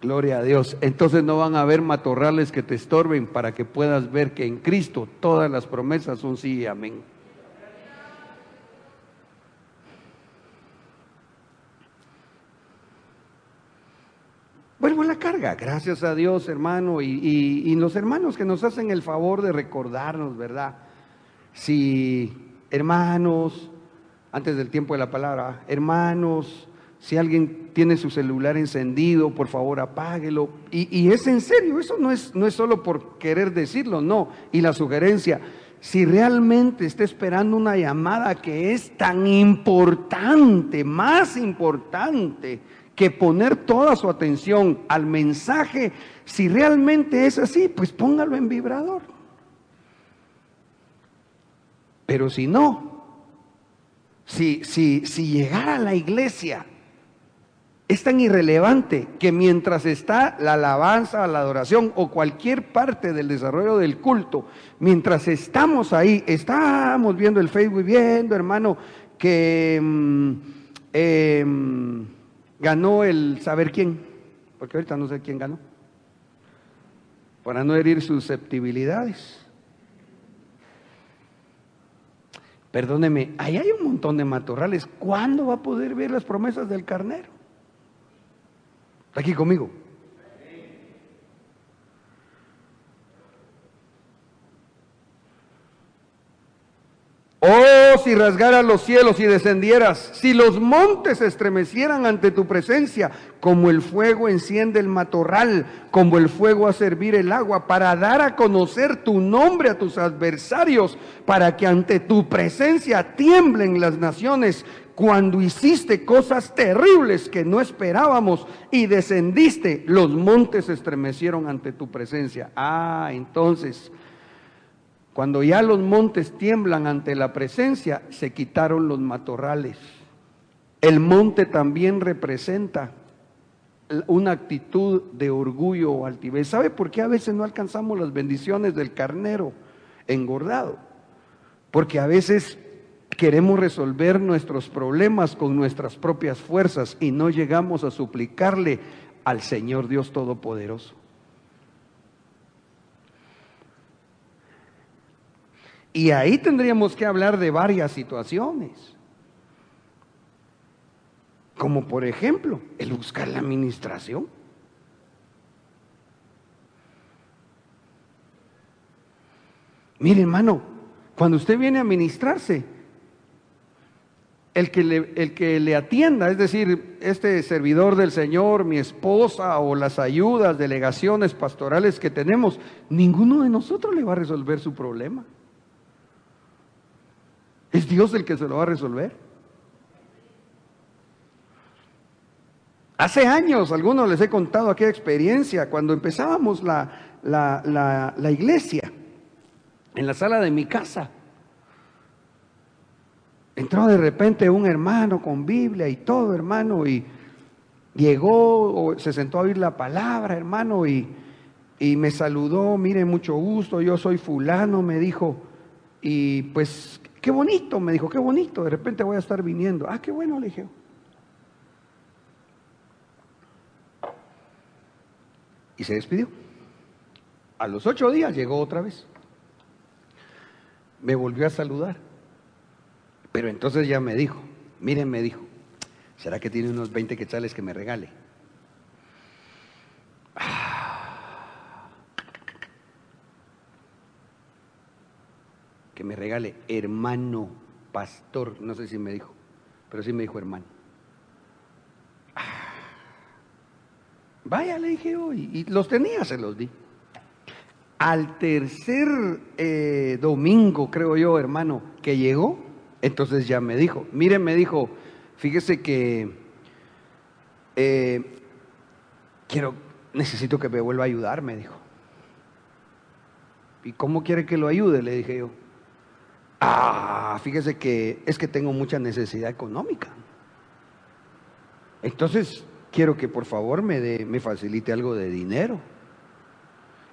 Gloria a Dios. Entonces no van a haber matorrales que te estorben para que puedas ver que en Cristo todas las promesas son sí y amén. Vuelvo a la carga, gracias a Dios, hermano, y, los hermanos que nos hacen el favor de recordarnos, ¿verdad? Si, hermanos, antes del tiempo de la palabra, hermanos, si alguien tiene su celular encendido, por favor apáguelo. Y, es en serio, eso no es, no es solo por querer decirlo, no. Y la sugerencia, si realmente está esperando una llamada que es tan importante, más importante que poner toda su atención al mensaje, si realmente es así, pues póngalo en vibrador. Pero si no, si, si, si llegara a la iglesia es tan irrelevante que mientras está la alabanza, la adoración o cualquier parte del desarrollo del culto, mientras estamos ahí, estamos viendo el Facebook, viendo, hermano, que mm, em, ganó el saber quién, porque ahorita no sé quién ganó, para no herir susceptibilidades. Perdóneme, ahí hay un montón de matorrales. ¿Cuándo va a poder ver las promesas del carnero? ¿Está aquí conmigo? Oh, si rasgaras los cielos y descendieras, si los montes estremecieran ante tu presencia, como el fuego enciende el matorral, como el fuego a servir el agua, para dar a conocer tu nombre a tus adversarios, para que ante tu presencia tiemblen las naciones, cuando hiciste cosas terribles que no esperábamos y descendiste, los montes estremecieron ante tu presencia. Ah, entonces, cuando ya los montes tiemblan ante la presencia, se quitaron los matorrales. El monte también representa una actitud de orgullo o altivez. ¿Sabe por qué a veces no alcanzamos las bendiciones del carnero engordado? Porque a veces queremos resolver nuestros problemas con nuestras propias fuerzas y no llegamos a suplicarle al Señor Dios Todopoderoso. Y ahí tendríamos que hablar de varias situaciones. Como por ejemplo, el buscar la administración. Mire, hermano, cuando usted viene a ministrarse, el que, le, el que le atienda, es decir, este servidor del Señor, mi esposa o las ayudas, delegaciones pastorales que tenemos, ninguno de nosotros le va a resolver su problema. Es Dios el que se lo va a resolver. Hace años, algunos les he contado aquella experiencia, cuando empezábamos la, la, la iglesia en la sala de mi casa. Entró de repente un hermano con Biblia y todo, hermano, y llegó, o se sentó a oír la palabra, hermano, y, y me saludó, mire, mucho gusto, yo soy fulano, me dijo, y pues, qué bonito, me dijo, qué bonito, de repente voy a estar viniendo. Ah, qué bueno, le dije. Y se despidió. A los ocho días llegó otra vez. Me volvió a saludar. Pero entonces ya me dijo, miren, me dijo, ¿será que tiene unos 20 quetzales que me regale? Que me regale hermano, pastor, no sé si me dijo, pero sí me dijo hermano. Vaya, le dije hoy, y los tenía, se los di. Al tercer eh, domingo, creo yo, hermano, que llegó, entonces ya me dijo, mire, me dijo, fíjese que eh, quiero, necesito que me vuelva a ayudar, me dijo. ¿Y cómo quiere que lo ayude? Le dije yo. Ah, fíjese que es que tengo mucha necesidad económica. Entonces, quiero que por favor me, me facilite algo de dinero.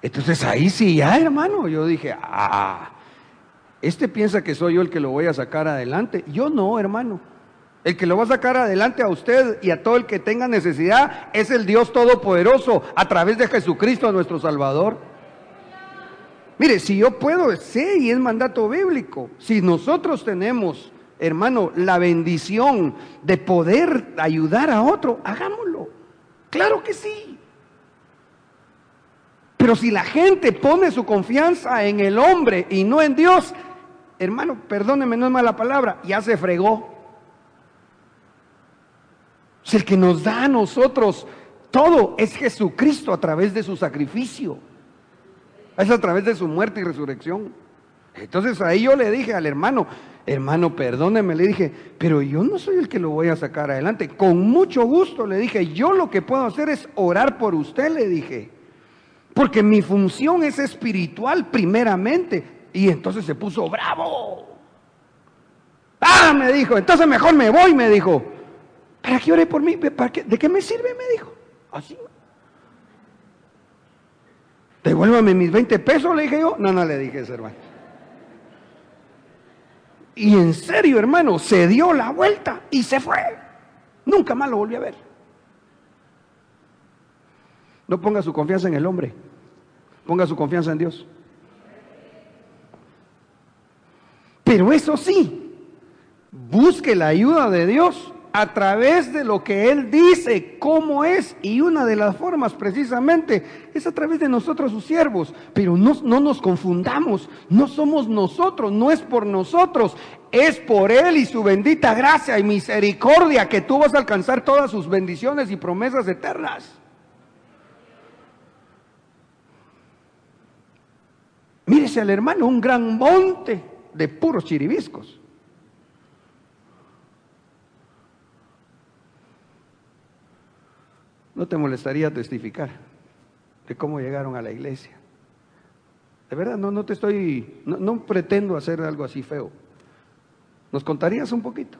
Entonces ahí sí, ya hermano, yo dije, ah, este piensa que soy yo el que lo voy a sacar adelante. Yo no, hermano. El que lo va a sacar adelante a usted y a todo el que tenga necesidad es el Dios Todopoderoso a través de Jesucristo nuestro Salvador. Mire, si yo puedo, sé y es mandato bíblico. Si nosotros tenemos, hermano, la bendición de poder ayudar a otro, hagámoslo. Claro que sí. Pero si la gente pone su confianza en el hombre y no en Dios, hermano, perdóneme, no es mala palabra, ya se fregó. Si el que nos da a nosotros todo es Jesucristo a través de su sacrificio. Es a través de su muerte y resurrección. Entonces ahí yo le dije al hermano, hermano, perdóneme, le dije, pero yo no soy el que lo voy a sacar adelante. Con mucho gusto le dije, yo lo que puedo hacer es orar por usted, le dije. Porque mi función es espiritual primeramente. Y entonces se puso bravo. Ah, me dijo, entonces mejor me voy, me dijo. ¿Para qué oré por mí? ¿De qué me sirve? Me dijo. Así. Devuélvame mis 20 pesos, le dije yo. No, no le dije eso, hermano. Y en serio, hermano, se dio la vuelta y se fue. Nunca más lo volví a ver. No ponga su confianza en el hombre, ponga su confianza en Dios. Pero eso sí, busque la ayuda de Dios a través de lo que Él dice, cómo es, y una de las formas precisamente es a través de nosotros sus siervos. Pero no, no, nos confundamos, no somos nosotros, no es por nosotros, es por Él y su bendita gracia y misericordia que tú vas a alcanzar todas sus bendiciones y promesas eternas. Mírese al hermano, un gran monte de puros chiribiscos. ¿No te molestaría testificar de cómo llegaron a la iglesia? De verdad, no, no te estoy, no, pretendo hacer algo así feo. ¿Nos contarías un poquito?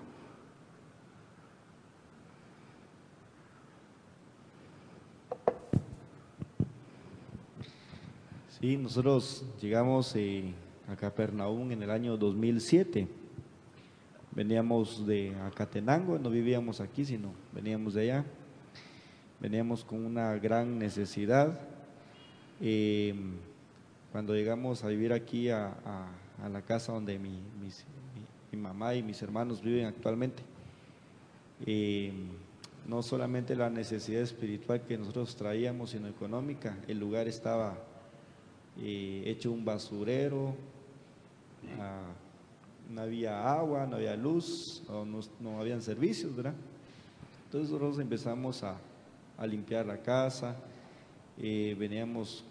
Sí, nosotros llegamos eh, a Capernaum en el año 2007. Veníamos de Acatenango, no vivíamos aquí, sino veníamos de allá veníamos con una gran necesidad. Eh, cuando llegamos a vivir aquí a, la casa donde mi, mamá y mis hermanos viven actualmente, eh, no solamente la necesidad espiritual que nosotros traíamos, sino económica, el lugar estaba eh, hecho un basurero, ah, no había agua, no había luz, no, no habían servicios, ¿verdad? Entonces nosotros empezamos a, a limpiar la casa, eh, veníamos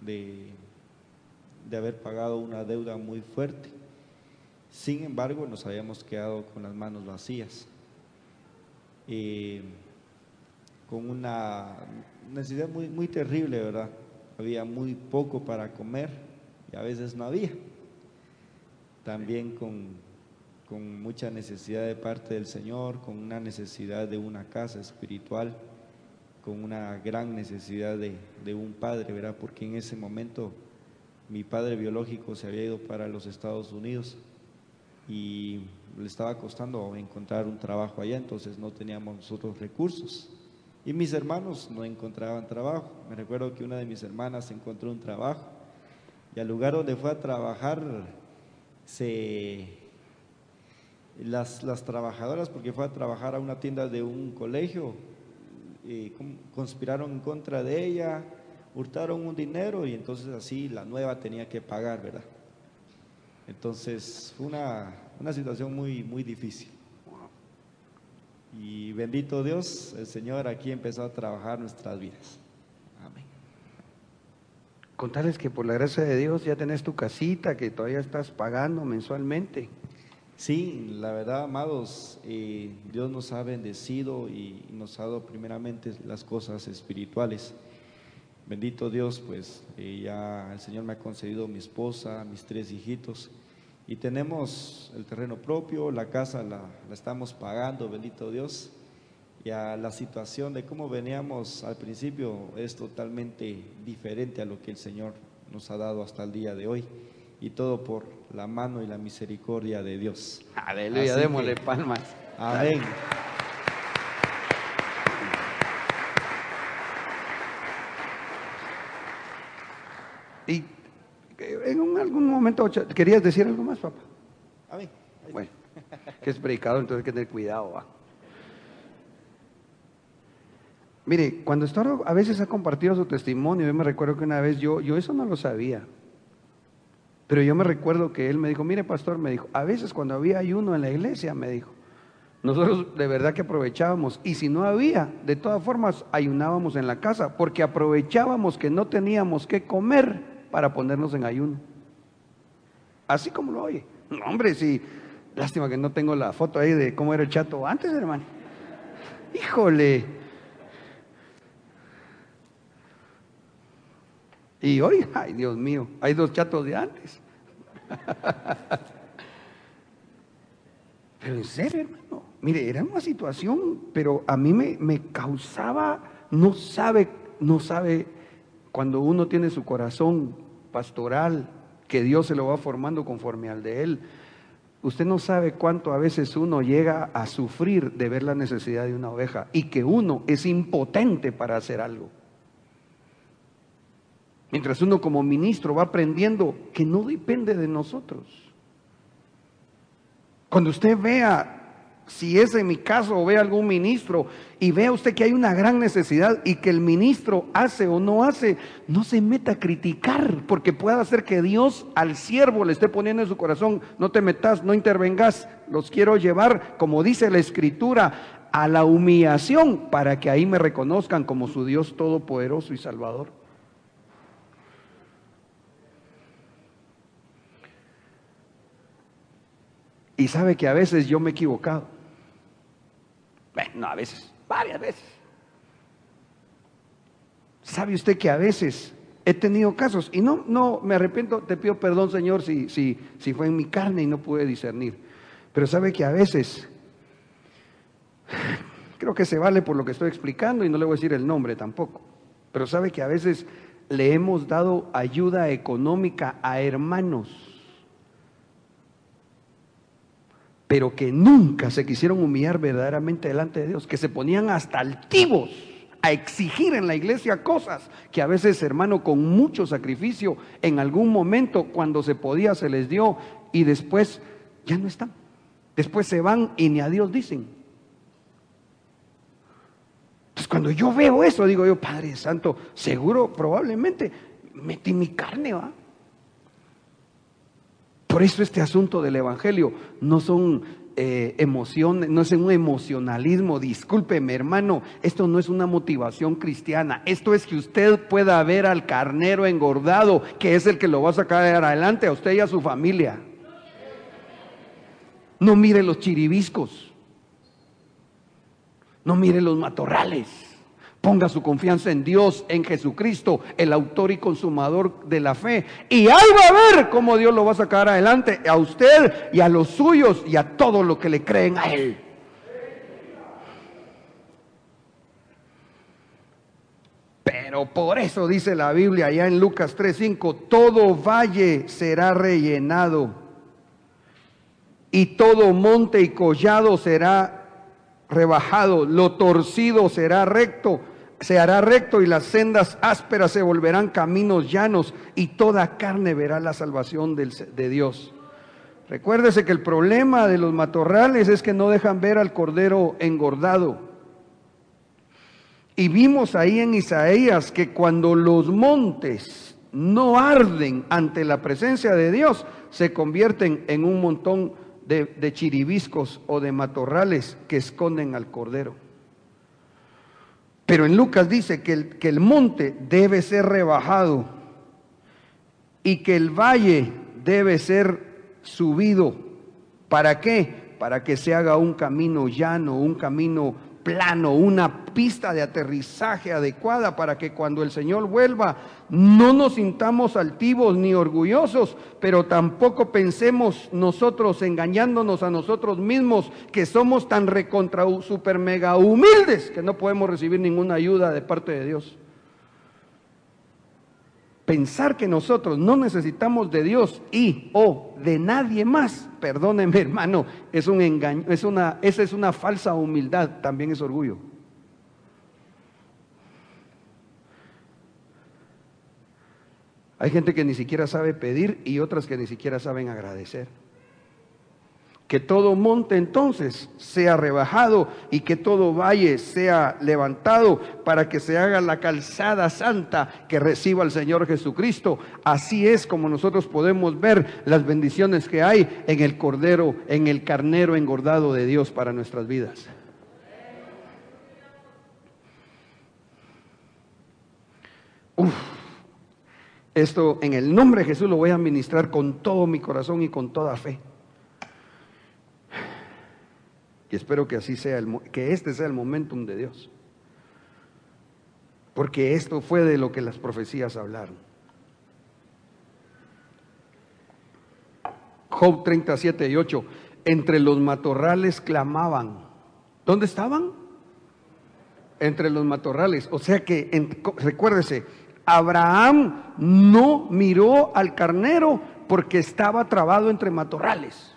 de, de haber pagado una deuda muy fuerte. Sin embargo, nos habíamos quedado con las manos vacías, eh, con una necesidad muy, muy terrible, ¿verdad? Había muy poco para comer y a veces no había. También con, con mucha necesidad de parte del Señor, con una necesidad de una casa espiritual con una gran necesidad de, un padre, ¿verdad? Porque en ese momento mi padre biológico se había ido para los Estados Unidos y le estaba costando encontrar un trabajo allá, entonces no teníamos nosotros recursos. Y mis hermanos no encontraban trabajo. Me recuerdo que una de mis hermanas encontró un trabajo y al lugar donde fue a trabajar se las, las trabajadoras, porque fue a trabajar a una tienda de un colegio, conspiraron en contra de ella, hurtaron un dinero y entonces así la nueva tenía que pagar, ¿verdad? Entonces fue una, una situación muy, muy difícil. Y bendito Dios, el Señor aquí empezó a trabajar nuestras vidas. Amén. Contarles que por la gracia de Dios ya tenés tu casita que todavía estás pagando mensualmente. Sí, la verdad, amados, eh, Dios nos ha bendecido y nos ha dado primeramente las cosas espirituales. Bendito Dios, pues eh, ya el Señor me ha concedido mi esposa, mis tres hijitos y tenemos el terreno propio, la casa la, estamos pagando, bendito Dios. Ya la situación de cómo veníamos al principio es totalmente diferente a lo que el Señor nos ha dado hasta el día de hoy. Y todo por la mano y la misericordia de Dios. Aleluya, Así démosle que- palmas. Amén. Y eh, en un- algún momento, ¿querías decir algo más, papá? Amén. Bueno, que es predicador, entonces hay que tener cuidado. ¿va? Mire, cuando Estoro a veces ha compartido su testimonio, yo me recuerdo que una vez yo, yo eso no lo sabía. Pero yo me recuerdo que él me dijo, mire pastor, me dijo, a veces cuando había ayuno en la iglesia, me dijo, nosotros de verdad que aprovechábamos. Y si no había, de todas formas, ayunábamos en la casa, porque aprovechábamos que no teníamos que comer para ponernos en ayuno. Así como lo oye. No, hombre, sí. Lástima que no tengo la foto ahí de cómo era el chato antes, hermano. Híjole. Y hoy, ay Dios mío, hay dos chatos de antes. *laughs* Pero en serio, hermano, mire, era una situación, pero a mí me, me causaba, no sabe, no sabe, cuando uno tiene su corazón pastoral, que Dios se lo va formando conforme al de él, usted no sabe cuánto a veces uno llega a sufrir de ver la necesidad de una oveja y que uno es impotente para hacer algo. Mientras uno como ministro va aprendiendo que no depende de nosotros. Cuando usted vea, si es en mi caso o ve algún ministro y vea usted que hay una gran necesidad y que el ministro hace o no hace, no se meta a criticar porque puede hacer que Dios al siervo le esté poniendo en su corazón, no te metas, no intervengas, los quiero llevar, como dice la escritura, a la humillación para que ahí me reconozcan como su Dios todopoderoso y salvador. Y sabe que a veces yo me he equivocado. Bueno, no, a veces, varias veces. ¿Sabe usted que a veces he tenido casos? Y no, no, me arrepiento, te pido perdón, Señor, si, si, si fue en mi carne y no pude discernir. Pero sabe que a veces, creo que se vale por lo que estoy explicando y no le voy a decir el nombre tampoco. Pero sabe que a veces le hemos dado ayuda económica a hermanos pero que nunca se quisieron humillar verdaderamente delante de Dios, que se ponían hasta altivos a exigir en la iglesia cosas que a veces, hermano, con mucho sacrificio, en algún momento cuando se podía se les dio y después ya no están. Después se van y ni a Dios dicen. Entonces cuando yo veo eso, digo yo, Padre Santo, seguro, probablemente metí mi carne, ¿va? Por eso este asunto del Evangelio no son eh, emociones, no es un emocionalismo, discúlpeme hermano, esto no es una motivación cristiana, esto es que usted pueda ver al carnero engordado, que es el que lo va a sacar adelante a usted y a su familia. No mire los chiribiscos, no mire los matorrales. Ponga su confianza en Dios, en Jesucristo, el autor y consumador de la fe. Y ahí va a ver cómo Dios lo va a sacar adelante a usted y a los suyos y a todos los que le creen a Él. Pero por eso dice la Biblia allá en Lucas 3:5, todo valle será rellenado y todo monte y collado será rebajado, lo torcido será recto, se hará recto y las sendas ásperas se volverán caminos llanos y toda carne verá la salvación de Dios. Recuérdese que el problema de los matorrales es que no dejan ver al cordero engordado. Y vimos ahí en Isaías que cuando los montes no arden ante la presencia de Dios, se convierten en un montón de, de chiribiscos o de matorrales que esconden al cordero. Pero en Lucas dice que el, que el monte debe ser rebajado y que el valle debe ser subido. ¿Para qué? Para que se haga un camino llano, un camino plano, una pista de aterrizaje adecuada para que cuando el Señor vuelva no nos sintamos altivos ni orgullosos, pero tampoco pensemos nosotros engañándonos a nosotros mismos que somos tan recontra super mega humildes que no podemos recibir ninguna ayuda de parte de Dios. Pensar que nosotros no necesitamos de Dios y o de nadie más, perdóneme *laughs* hermano, es un engaño, es una, esa es una falsa humildad, también es orgullo. Hay gente que ni siquiera sabe pedir y otras que ni siquiera saben agradecer que todo monte entonces sea rebajado y que todo valle sea levantado para que se haga la calzada santa que reciba el Señor Jesucristo. Así es como nosotros podemos ver las bendiciones que hay en el cordero, en el carnero engordado de Dios para nuestras vidas. Esto en el nombre de Jesús lo voy a administrar con todo mi corazón y con toda fe. Y espero que así sea, el, que este sea el momentum de Dios. Porque esto fue de lo que las profecías hablaron. Job 37 y 8. Entre los matorrales clamaban. ¿Dónde estaban? Entre los matorrales. O sea que, recuérdese, Abraham no miró al carnero porque estaba trabado entre matorrales.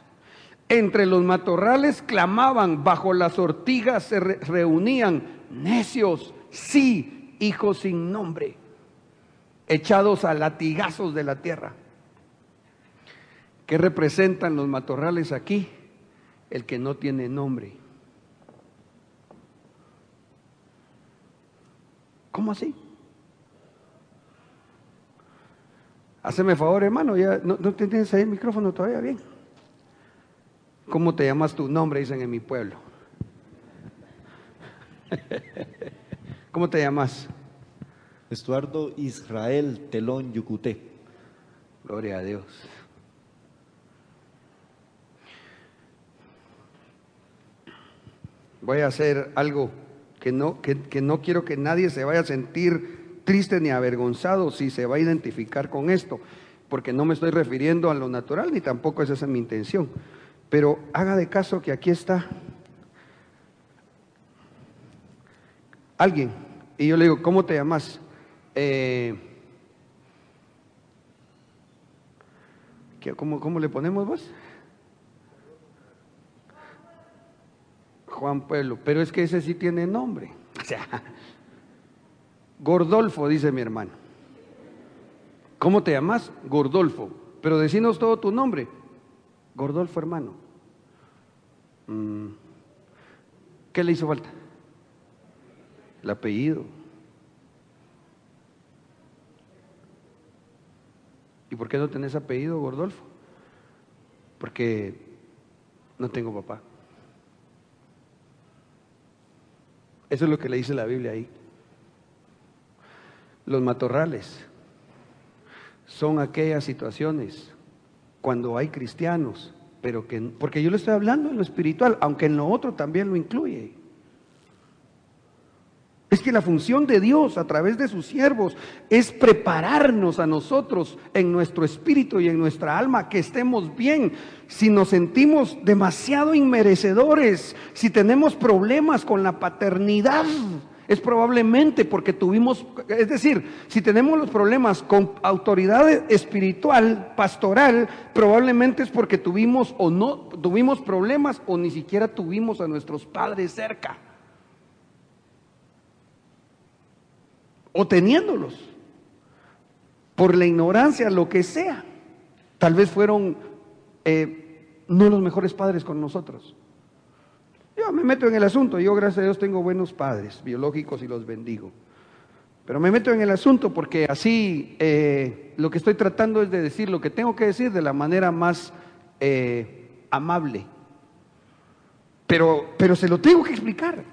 Entre los matorrales clamaban, bajo las ortigas se reunían, necios, sí, hijos sin nombre, echados a latigazos de la tierra. ¿Qué representan los matorrales aquí? El que no tiene nombre. ¿Cómo así? Haceme favor, hermano, ya no, no tienes ahí el micrófono todavía bien. ¿Cómo te llamas tu nombre? Dicen en mi pueblo. *laughs* ¿Cómo te llamas? Estuardo Israel Telón Yucuté. Gloria a Dios. Voy a hacer algo que no, que, que no quiero que nadie se vaya a sentir triste ni avergonzado si se va a identificar con esto, porque no me estoy refiriendo a lo natural ni tampoco esa es mi intención. Pero haga de caso que aquí está alguien. Y yo le digo, ¿cómo te llamas? Eh, ¿cómo, ¿Cómo le ponemos vos? Juan Pueblo. Pero es que ese sí tiene nombre. *laughs* O sea, Gordolfo, dice mi hermano. ¿Cómo te llamas? Gordolfo. Pero decinos todo tu nombre. Gordolfo, hermano. Mm. ¿Qué le hizo falta? El apellido. ¿Y por qué no tenés apellido, Gordolfo? Porque no tengo papá. Eso es lo que le dice la Biblia ahí. Los matorrales son aquellas situaciones cuando hay cristianos pero que, porque yo le estoy hablando en lo espiritual, aunque en lo otro también lo incluye. Es que la función de Dios a través de sus siervos es prepararnos a nosotros en nuestro espíritu y en nuestra alma que estemos bien. Si nos sentimos demasiado inmerecedores, si tenemos problemas con la paternidad, es probablemente porque tuvimos, es decir, si tenemos los problemas con autoridad espiritual, pastoral, probablemente es porque tuvimos o no tuvimos problemas o ni siquiera tuvimos a nuestros padres cerca. O teniéndolos, por la ignorancia, lo que sea. Tal vez fueron eh, no los mejores padres con nosotros. Yo me meto en el asunto, yo gracias a Dios tengo buenos padres biológicos y los bendigo. Pero me meto en el asunto porque así eh, lo que estoy tratando es de decir lo que tengo que decir de la manera más eh, amable. Pero, pero se lo tengo que explicar.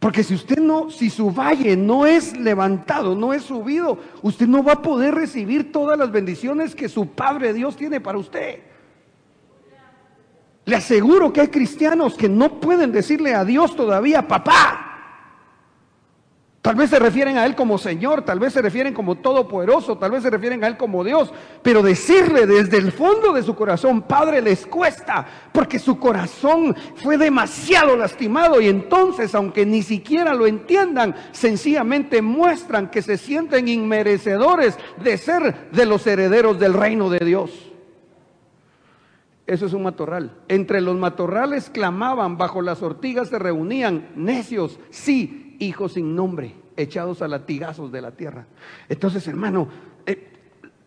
Porque si usted no, si su valle no es levantado, no es subido, usted no va a poder recibir todas las bendiciones que su Padre Dios tiene para usted. Le aseguro que hay cristianos que no pueden decirle a Dios todavía, papá. Tal vez se refieren a Él como Señor, tal vez se refieren como Todopoderoso, tal vez se refieren a Él como Dios, pero decirle desde el fondo de su corazón, Padre, les cuesta, porque su corazón fue demasiado lastimado y entonces, aunque ni siquiera lo entiendan, sencillamente muestran que se sienten inmerecedores de ser de los herederos del reino de Dios. Eso es un matorral. Entre los matorrales clamaban, bajo las ortigas se reunían necios, sí, hijos sin nombre, echados a latigazos de la tierra. Entonces, hermano, eh,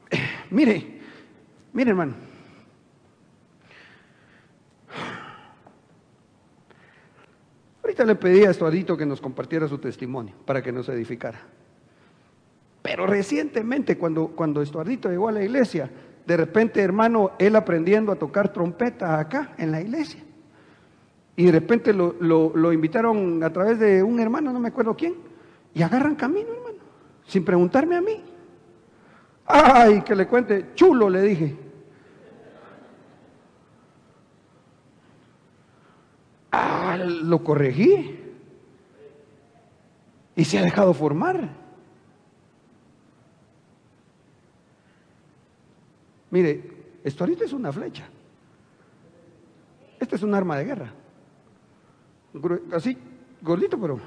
eh, mire, mire, hermano. Ahorita le pedí a Estuardito que nos compartiera su testimonio para que nos edificara. Pero recientemente, cuando, cuando Estuardito llegó a la iglesia, de repente, hermano, él aprendiendo a tocar trompeta acá en la iglesia. Y de repente lo, invitaron a través de un hermano, no me acuerdo quién, y agarran camino, hermano, sin preguntarme a mí. Ay, que le cuente, chulo, le dije. Ah, lo corregí. Y se ha dejado formar. Mire, esto ahorita es una flecha. Este es un arma de guerra así, gordito, pero...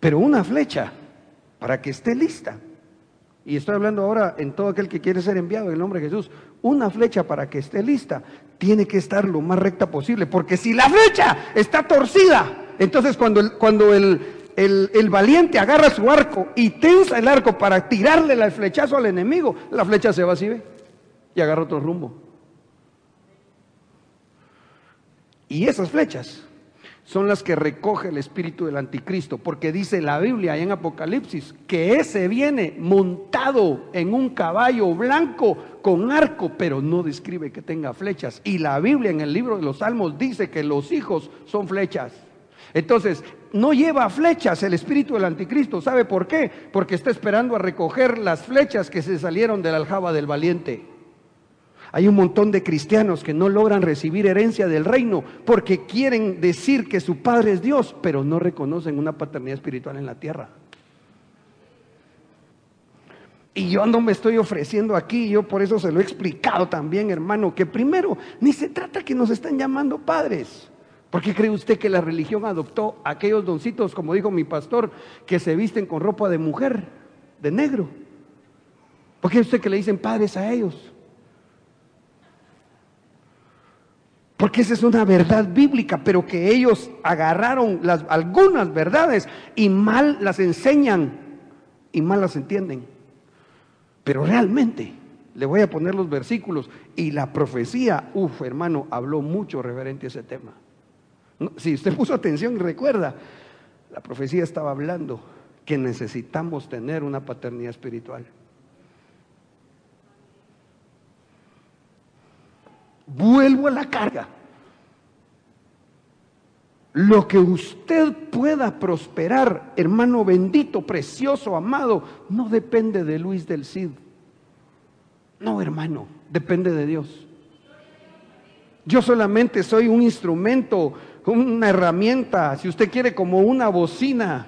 Pero una flecha para que esté lista. Y estoy hablando ahora en todo aquel que quiere ser enviado en el nombre de Jesús. Una flecha para que esté lista tiene que estar lo más recta posible. Porque si la flecha está torcida, entonces cuando cuando el, el, valiente agarra su arco y tensa el arco para tirarle el flechazo al enemigo, la flecha se va así, ¿ve? Y agarra otro rumbo. Y esas flechas son las que recoge el espíritu del anticristo, porque dice la Biblia en Apocalipsis que ese viene montado en un caballo blanco con arco, pero no describe que tenga flechas. Y la Biblia en el libro de los Salmos dice que los hijos son flechas. Entonces, no lleva flechas el espíritu del anticristo. ¿Sabe por qué? Porque está esperando a recoger las flechas que se salieron de la aljaba del valiente. Hay un montón de cristianos que no logran recibir herencia del reino porque quieren decir que su Padre es Dios, pero no reconocen una paternidad espiritual en la tierra. Y yo no me estoy ofreciendo aquí, yo por eso se lo he explicado también, hermano, que primero, ni se trata que nos estén llamando padres. ¿Por qué cree usted que la religión adoptó a aquellos doncitos, como dijo mi pastor, que se visten con ropa de mujer, de negro? ¿Por qué usted que le dicen padres a ellos? Porque esa es una verdad bíblica, pero que ellos agarraron algunas verdades y mal las enseñan y mal las entienden. Pero realmente, le voy a poner los versículos y la profecía, uff, hermano, habló mucho referente a ese tema. Si usted puso atención y recuerda, la profecía estaba hablando que necesitamos tener una paternidad espiritual. vuelvo a la carga. Lo que usted pueda prosperar, hermano bendito, precioso, amado, no depende de Luis del Cid. No, hermano, depende de Dios. Yo solamente soy un instrumento, una herramienta, si usted quiere, como una bocina,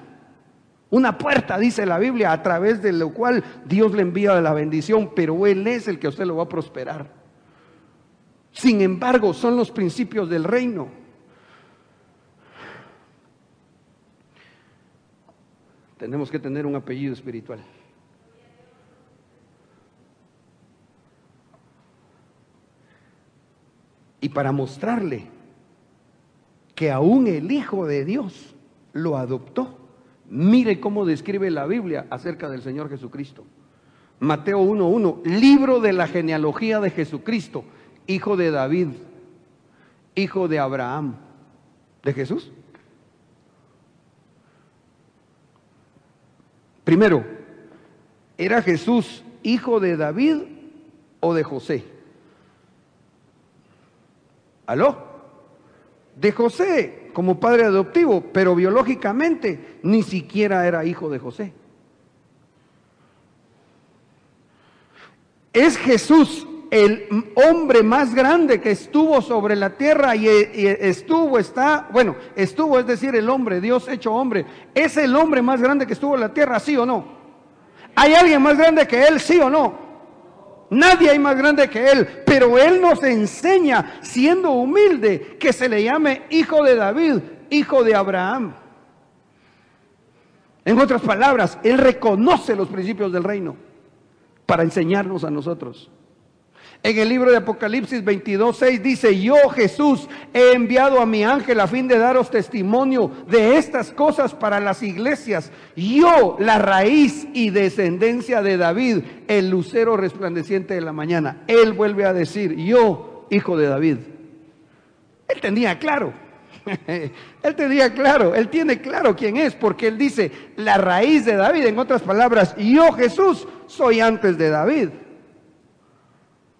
una puerta, dice la Biblia, a través de lo cual Dios le envía la bendición, pero Él es el que a usted lo va a prosperar. Sin embargo, son los principios del reino. Tenemos que tener un apellido espiritual. Y para mostrarle que aún el Hijo de Dios lo adoptó, mire cómo describe la Biblia acerca del Señor Jesucristo. Mateo 1.1, libro de la genealogía de Jesucristo hijo de David, hijo de Abraham, de Jesús. Primero, ¿era Jesús hijo de David o de José? ¿Aló? De José como padre adoptivo, pero biológicamente ni siquiera era hijo de José. ¿Es Jesús el hombre más grande que estuvo sobre la tierra y, estuvo, está, bueno, estuvo, es decir, el hombre, Dios hecho hombre, es el hombre más grande que estuvo en la tierra, sí o no. ¿Hay alguien más grande que él, sí o no? Nadie hay más grande que Él, pero Él nos enseña, siendo humilde, que se le llame hijo de David, hijo de Abraham. En otras palabras, Él reconoce los principios del reino para enseñarnos a nosotros. En el libro de Apocalipsis 22, 6 dice, yo Jesús he enviado a mi ángel a fin de daros testimonio de estas cosas para las iglesias. Yo, la raíz y descendencia de David, el lucero resplandeciente de la mañana. Él vuelve a decir, yo, hijo de David. Él tenía claro. *laughs* él tenía claro, él tiene claro quién es, porque él dice, la raíz de David, en otras palabras, yo Jesús soy antes de David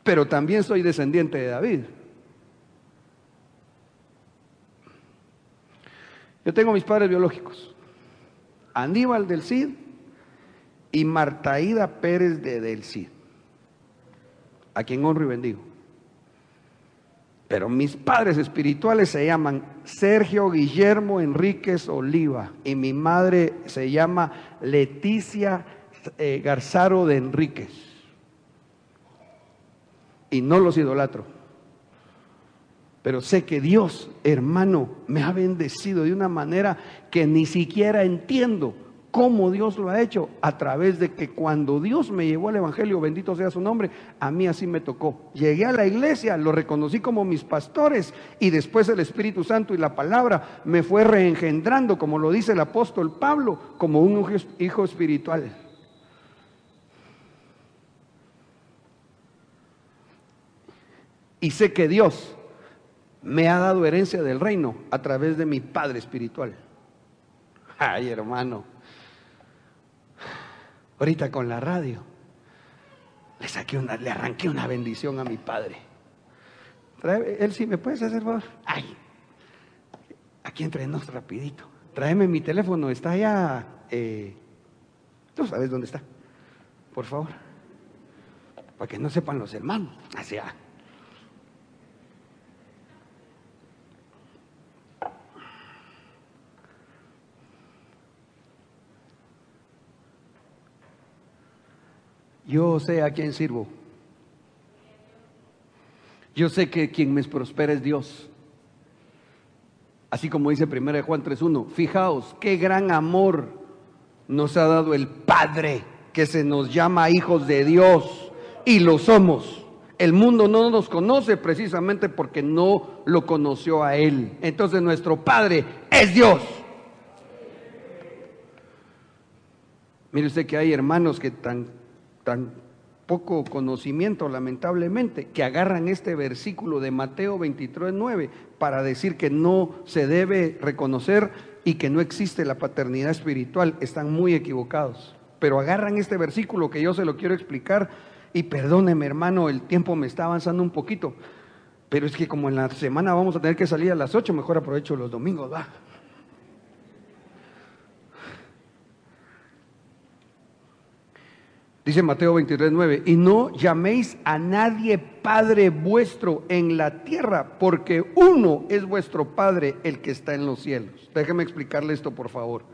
pero también soy descendiente de David. Yo tengo mis padres biológicos, Aníbal del Cid y Martaída Pérez de del Cid, a quien honro y bendigo. Pero mis padres espirituales se llaman Sergio Guillermo Enríquez Oliva y mi madre se llama Leticia eh, Garzaro de Enríquez y no los idolatro. Pero sé que Dios, hermano, me ha bendecido de una manera que ni siquiera entiendo cómo Dios lo ha hecho a través de que cuando Dios me llevó al Evangelio, bendito sea su nombre, a mí así me tocó. Llegué a la iglesia, lo reconocí como mis pastores y después el Espíritu Santo y la palabra me fue reengendrando, como lo dice el apóstol Pablo, como un hijo espiritual. Y sé que Dios me ha dado herencia del reino a través de mi Padre espiritual. Ay, hermano. Ahorita con la radio le saqué una, le arranqué una bendición a mi padre. él sí me puedes hacer favor. Ay, aquí entrenos rapidito. Tráeme mi teléfono, está allá. Eh, Tú sabes dónde está. Por favor. Para que no sepan los hermanos. Hacia. Yo sé a quién sirvo. Yo sé que quien me prospera es Dios. Así como dice 1 Juan 3.1, fijaos qué gran amor nos ha dado el Padre que se nos llama hijos de Dios y lo somos. El mundo no nos conoce precisamente porque no lo conoció a Él. Entonces nuestro Padre es Dios. Mire usted que hay hermanos que tan tan poco conocimiento, lamentablemente, que agarran este versículo de Mateo 23, 9 para decir que no se debe reconocer y que no existe la paternidad espiritual. Están muy equivocados. Pero agarran este versículo que yo se lo quiero explicar y perdóneme hermano, el tiempo me está avanzando un poquito. Pero es que como en la semana vamos a tener que salir a las 8, mejor aprovecho los domingos, va. Dice Mateo 23, 9, y no llaméis a nadie Padre vuestro en la tierra, porque uno es vuestro Padre, el que está en los cielos. Déjeme explicarle esto, por favor.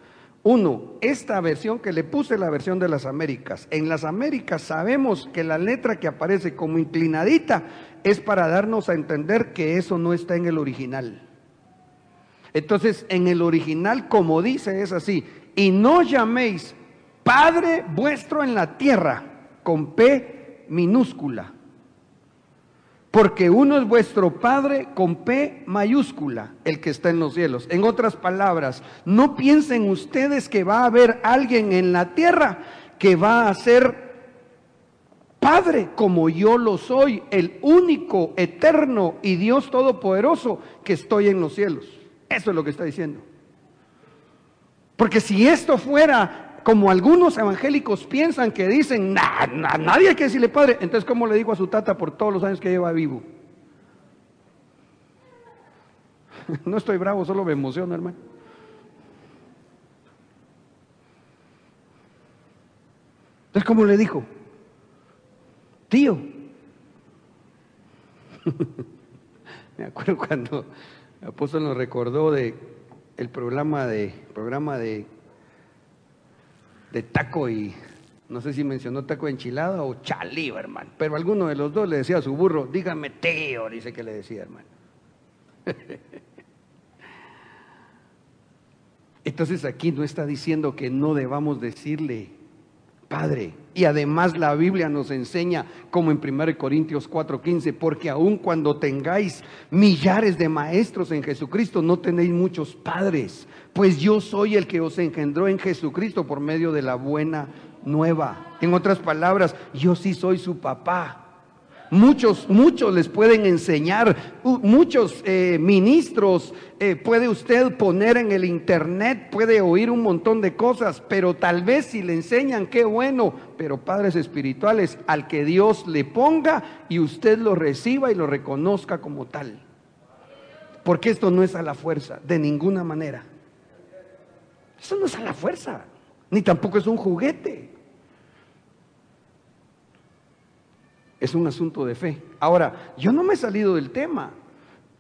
Uno, esta versión que le puse, la versión de las Américas. En las Américas sabemos que la letra que aparece como inclinadita es para darnos a entender que eso no está en el original. Entonces, en el original, como dice, es así. Y no llaméis Padre vuestro en la tierra, con P minúscula. Porque uno es vuestro Padre con P mayúscula, el que está en los cielos. En otras palabras, no piensen ustedes que va a haber alguien en la tierra que va a ser Padre como yo lo soy, el único, eterno y Dios todopoderoso que estoy en los cielos. Eso es lo que está diciendo. Porque si esto fuera como algunos evangélicos piensan que dicen, nadie hay que decirle padre, entonces ¿cómo le digo a su tata por todos los años que lleva vivo? *laughs* No estoy bravo, solo me emociona, hermano. Entonces, ¿cómo le dijo? Tío, *laughs* Me acuerdo cuando el apóstol nos recordó de el programa de programa de de taco y no sé si mencionó taco enchilada o chaliva, hermano. Pero alguno de los dos le decía a su burro, dígame teo, dice que le decía, hermano. *laughs* Entonces aquí no está diciendo que no debamos decirle, Padre. Y además la Biblia nos enseña, como en 1 Corintios 4:15, porque aun cuando tengáis millares de maestros en Jesucristo, no tenéis muchos padres, pues yo soy el que os engendró en Jesucristo por medio de la buena nueva. En otras palabras, yo sí soy su papá. Muchos, muchos les pueden enseñar, muchos eh, ministros eh, puede usted poner en el internet, puede oír un montón de cosas, pero tal vez si le enseñan, qué bueno, pero padres espirituales, al que Dios le ponga y usted lo reciba y lo reconozca como tal. Porque esto no es a la fuerza, de ninguna manera. Eso no es a la fuerza, ni tampoco es un juguete. Es un asunto de fe. Ahora, yo no me he salido del tema,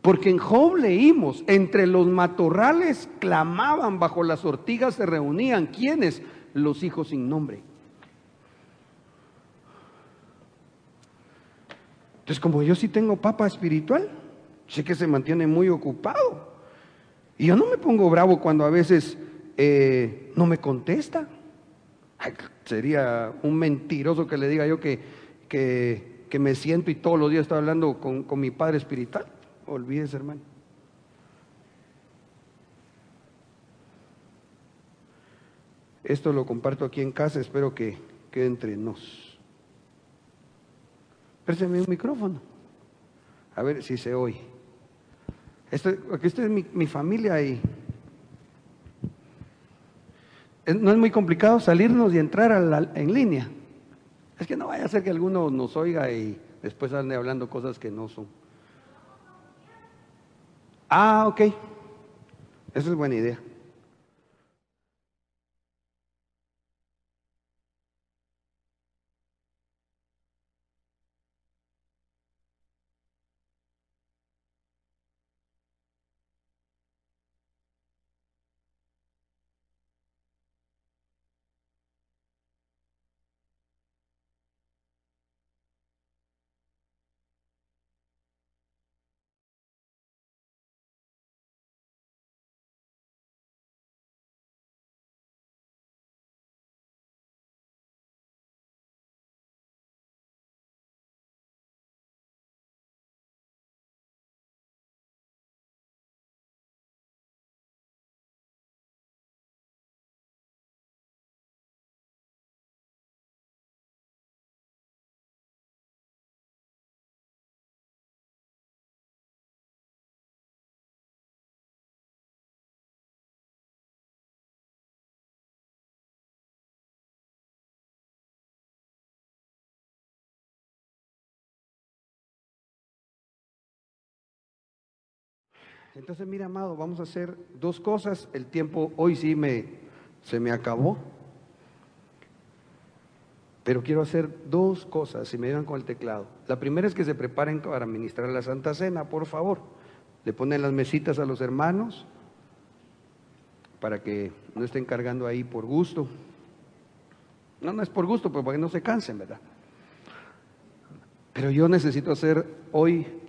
porque en Job leímos, entre los matorrales clamaban, bajo las ortigas se reunían, ¿quiénes? Los hijos sin nombre. Entonces, como yo sí tengo papa espiritual, sé que se mantiene muy ocupado. Y yo no me pongo bravo cuando a veces eh, no me contesta. sería un mentiroso que le diga yo que, que que me siento y todos los días estoy hablando con, mi Padre Espiritual. Olvídese, hermano. Esto lo comparto aquí en casa, espero que quede entre nos. Préstame un micrófono. A ver si se oye. Esto, aquí esta es mi, familia y no es muy complicado salirnos y entrar en línea. Es que no vaya a ser que alguno nos oiga y después ande hablando cosas que no son. Ah, ok. Esa es buena idea. Entonces, mira, amado, vamos a hacer dos cosas. El tiempo hoy sí me, se me acabó. Pero quiero hacer dos cosas, si me ayudan con el teclado. La primera es que se preparen para ministrar la Santa Cena, por favor. Le ponen las mesitas a los hermanos para que no estén cargando ahí por gusto. No, no es por gusto, pero para que no se cansen, ¿verdad? Pero yo necesito hacer hoy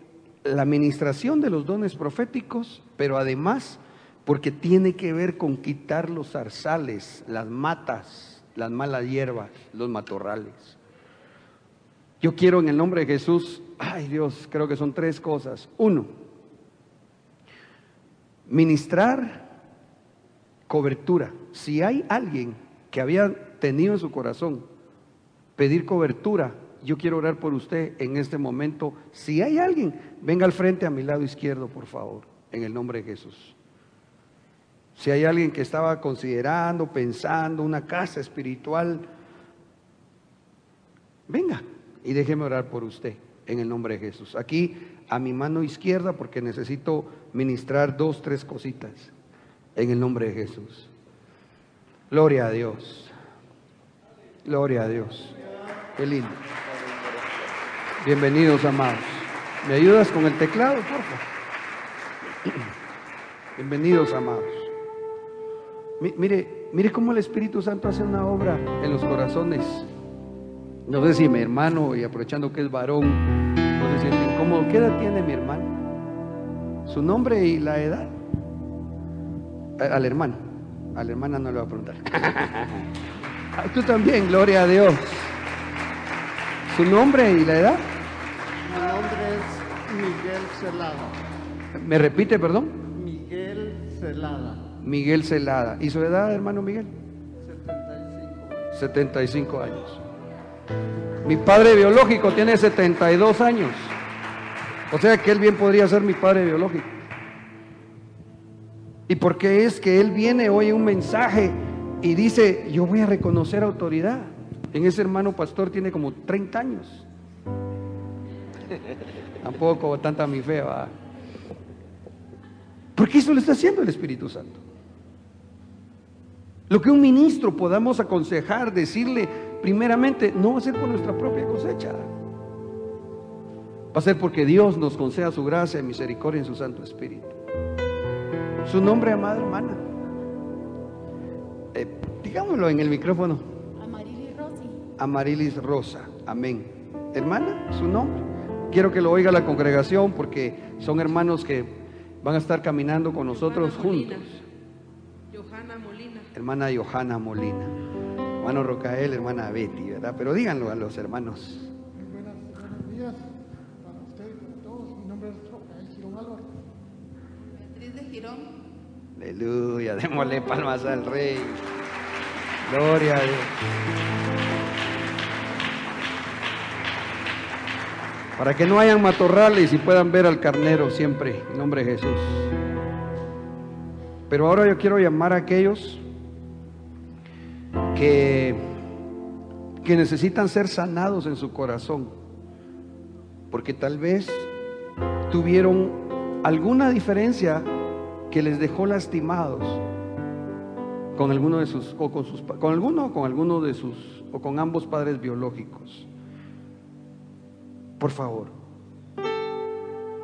la administración de los dones proféticos, pero además porque tiene que ver con quitar los zarzales, las matas, las malas hierbas, los matorrales. Yo quiero en el nombre de Jesús, ay Dios, creo que son tres cosas. Uno, ministrar cobertura. Si hay alguien que había tenido en su corazón pedir cobertura yo quiero orar por usted en este momento. Si hay alguien, venga al frente a mi lado izquierdo, por favor, en el nombre de Jesús. Si hay alguien que estaba considerando, pensando una casa espiritual, venga y déjeme orar por usted en el nombre de Jesús. Aquí a mi mano izquierda porque necesito ministrar dos, tres cositas en el nombre de Jesús. Gloria a Dios. Gloria a Dios. Qué lindo. Bienvenidos, amados. ¿Me ayudas con el teclado, por favor? Bienvenidos, amados. mire, mire cómo el Espíritu Santo hace una obra en los corazones. No sé si mi hermano, y aprovechando que es varón, no se incómodo. ¿Qué edad tiene mi hermano? Su nombre y la edad. Al hermano. A la hermana no le voy a preguntar. *laughs* Tú también, gloria a Dios. ¿Su nombre y la edad? Celada. ¿Me repite, perdón? Miguel Celada. Miguel Celada. ¿Y su edad, hermano Miguel? 75. 75 años. Mi padre biológico tiene 72 años. O sea que él bien podría ser mi padre biológico. ¿Y por qué es que él viene hoy un mensaje y dice, yo voy a reconocer autoridad? En ese hermano pastor tiene como 30 años. Tampoco tanta mi fe va. Porque eso lo está haciendo el Espíritu Santo. Lo que un ministro podamos aconsejar, decirle, primeramente, no va a ser por nuestra propia cosecha. Va a ser porque Dios nos conceda su gracia y misericordia en su Santo Espíritu. Su nombre, amada hermana. Eh, digámoslo en el micrófono. Amarilis Rossi. Amarilis Rosa. Amén. Hermana, su nombre. Quiero que lo oiga la congregación porque son hermanos que van a estar caminando con nosotros juntos. Johanna Molina. Hermana Johanna Molina. Hermano Rocael, hermana Betty, ¿verdad? Pero díganlo a los hermanos. Buenas, buenos días para usted y para todos. Mi nombre es Rocael Girón Álvaro. Beatriz de Girón. Aleluya, démosle palmas al Rey. Gloria a Dios. Para que no hayan matorrales y puedan ver al carnero siempre, en nombre de Jesús. Pero ahora yo quiero llamar a aquellos que, que necesitan ser sanados en su corazón. Porque tal vez tuvieron alguna diferencia que les dejó lastimados con alguno de sus o con sus con alguno o con alguno de sus o con ambos padres biológicos. Por favor.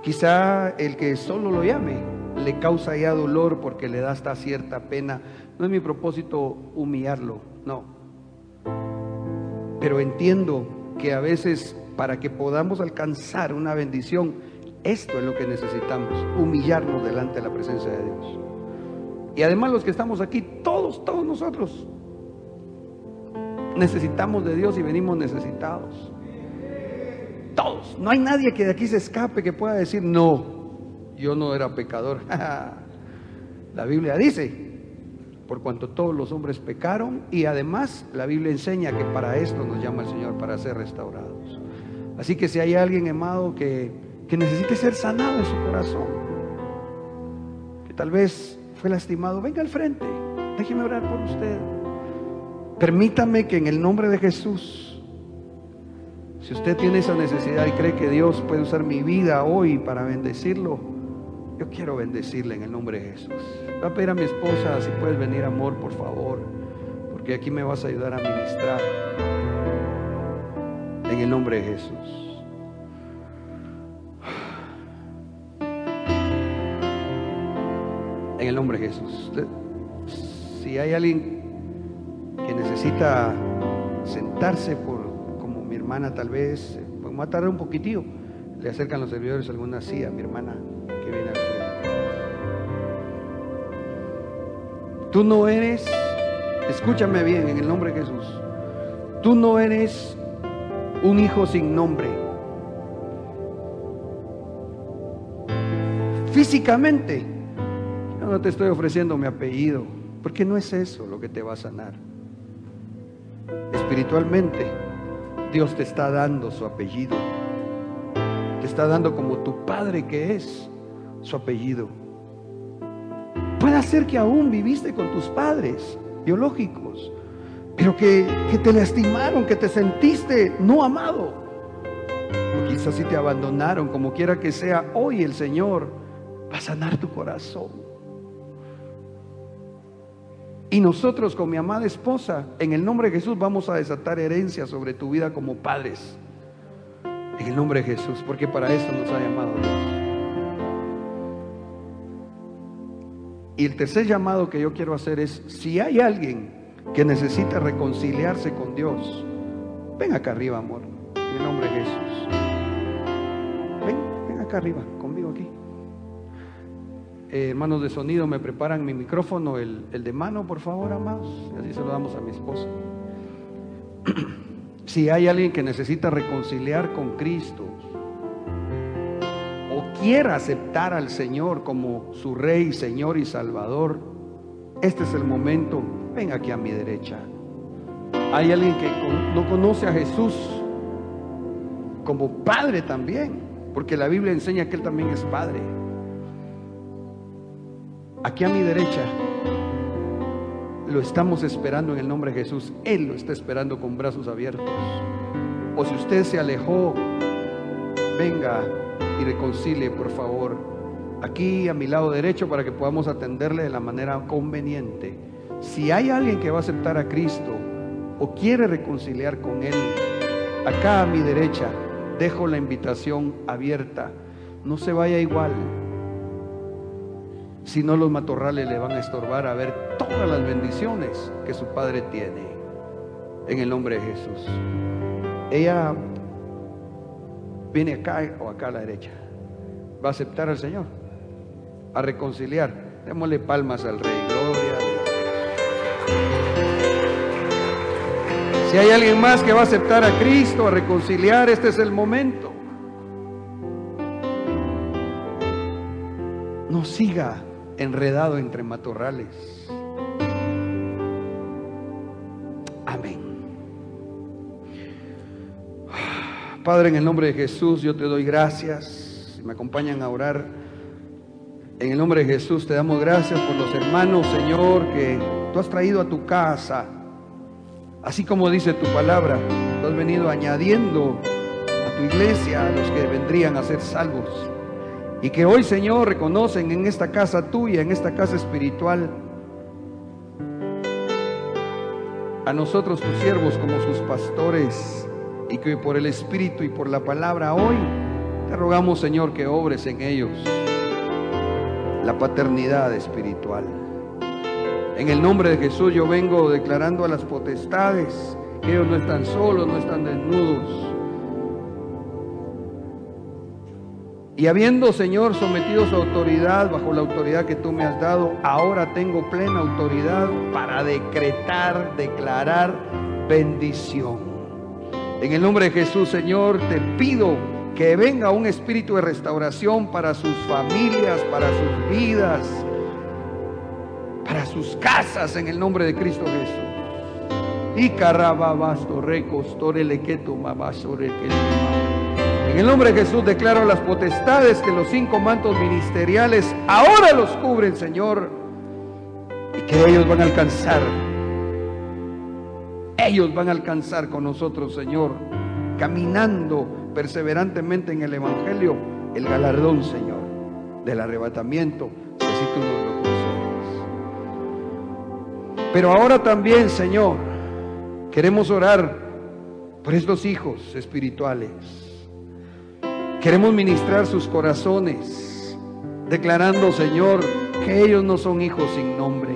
Quizá el que solo lo llame le causa ya dolor porque le da hasta cierta pena. No es mi propósito humillarlo, no. Pero entiendo que a veces para que podamos alcanzar una bendición, esto es lo que necesitamos, humillarnos delante de la presencia de Dios. Y además los que estamos aquí, todos, todos nosotros, necesitamos de Dios y venimos necesitados. Todos. No hay nadie que de aquí se escape que pueda decir, no, yo no era pecador. *laughs* la Biblia dice, por cuanto todos los hombres pecaron y además la Biblia enseña que para esto nos llama el Señor, para ser restaurados. Así que si hay alguien, amado, que, que necesite ser sanado en su corazón, que tal vez fue lastimado, venga al frente, déjeme orar por usted. Permítame que en el nombre de Jesús, si usted tiene esa necesidad y cree que Dios puede usar mi vida hoy para bendecirlo, yo quiero bendecirle en el nombre de Jesús. Voy a pedir a mi esposa si puedes venir, amor, por favor, porque aquí me vas a ayudar a ministrar en el nombre de Jesús. En el nombre de Jesús. Si hay alguien que necesita sentarse por hermana tal vez, pues va a tardar un poquitío. Le acercan los servidores alguna silla a mi hermana que viene al frente. Tú no eres, escúchame bien en el nombre de Jesús. Tú no eres un hijo sin nombre. Físicamente, yo no te estoy ofreciendo mi apellido, porque no es eso lo que te va a sanar. Espiritualmente, Dios te está dando su apellido. Te está dando como tu padre que es su apellido. Puede ser que aún viviste con tus padres biológicos, pero que, que te lastimaron, que te sentiste no amado. O quizás si te abandonaron, como quiera que sea, hoy el Señor va a sanar tu corazón. Y nosotros con mi amada esposa, en el nombre de Jesús, vamos a desatar herencia sobre tu vida como padres. En el nombre de Jesús, porque para eso nos ha llamado Dios. Y el tercer llamado que yo quiero hacer es, si hay alguien que necesita reconciliarse con Dios, ven acá arriba, amor, en el nombre de Jesús. Ven, ven acá arriba, conmigo aquí. Eh, hermanos de sonido, me preparan mi micrófono, el, el de mano, por favor, amados. Y así se lo damos a mi esposa. *clears throat* si hay alguien que necesita reconciliar con Cristo o quiera aceptar al Señor como su Rey, Señor y Salvador, este es el momento. Ven aquí a mi derecha. Hay alguien que no conoce a Jesús como Padre también, porque la Biblia enseña que Él también es Padre. Aquí a mi derecha lo estamos esperando en el nombre de Jesús. Él lo está esperando con brazos abiertos. O si usted se alejó, venga y reconcilie, por favor, aquí a mi lado derecho para que podamos atenderle de la manera conveniente. Si hay alguien que va a aceptar a Cristo o quiere reconciliar con Él, acá a mi derecha dejo la invitación abierta. No se vaya igual. Si no, los matorrales le van a estorbar a ver todas las bendiciones que su Padre tiene. En el nombre de Jesús. Ella viene acá o acá a la derecha. Va a aceptar al Señor. A reconciliar. Démosle palmas al Rey. Gloria Dios. Si hay alguien más que va a aceptar a Cristo, a reconciliar, este es el momento. No siga enredado entre matorrales. Amén. Padre, en el nombre de Jesús, yo te doy gracias. Si me acompañan a orar, en el nombre de Jesús te damos gracias por los hermanos, Señor, que tú has traído a tu casa. Así como dice tu palabra, tú has venido añadiendo a tu iglesia a los que vendrían a ser salvos. Y que hoy, Señor, reconocen en esta casa tuya, en esta casa espiritual, a nosotros tus siervos como sus pastores, y que por el Espíritu y por la palabra hoy, te rogamos, Señor, que obres en ellos la paternidad espiritual. En el nombre de Jesús yo vengo declarando a las potestades que ellos no están solos, no están desnudos Y habiendo, Señor, sometido su autoridad bajo la autoridad que tú me has dado, ahora tengo plena autoridad para decretar, declarar bendición. En el nombre de Jesús, Señor, te pido que venga un espíritu de restauración para sus familias, para sus vidas, para sus casas, en el nombre de Cristo Jesús. Y carababasto recostore lequeto mabasore que en el nombre de Jesús declaro las potestades que los cinco mantos ministeriales ahora los cubren, Señor, y que ellos van a alcanzar. Ellos van a alcanzar con nosotros, Señor, caminando perseverantemente en el Evangelio, el galardón, Señor, del arrebatamiento, tú nos lo concedes. Pero ahora también, Señor, queremos orar por estos hijos espirituales. Queremos ministrar sus corazones, declarando, Señor, que ellos no son hijos sin nombre.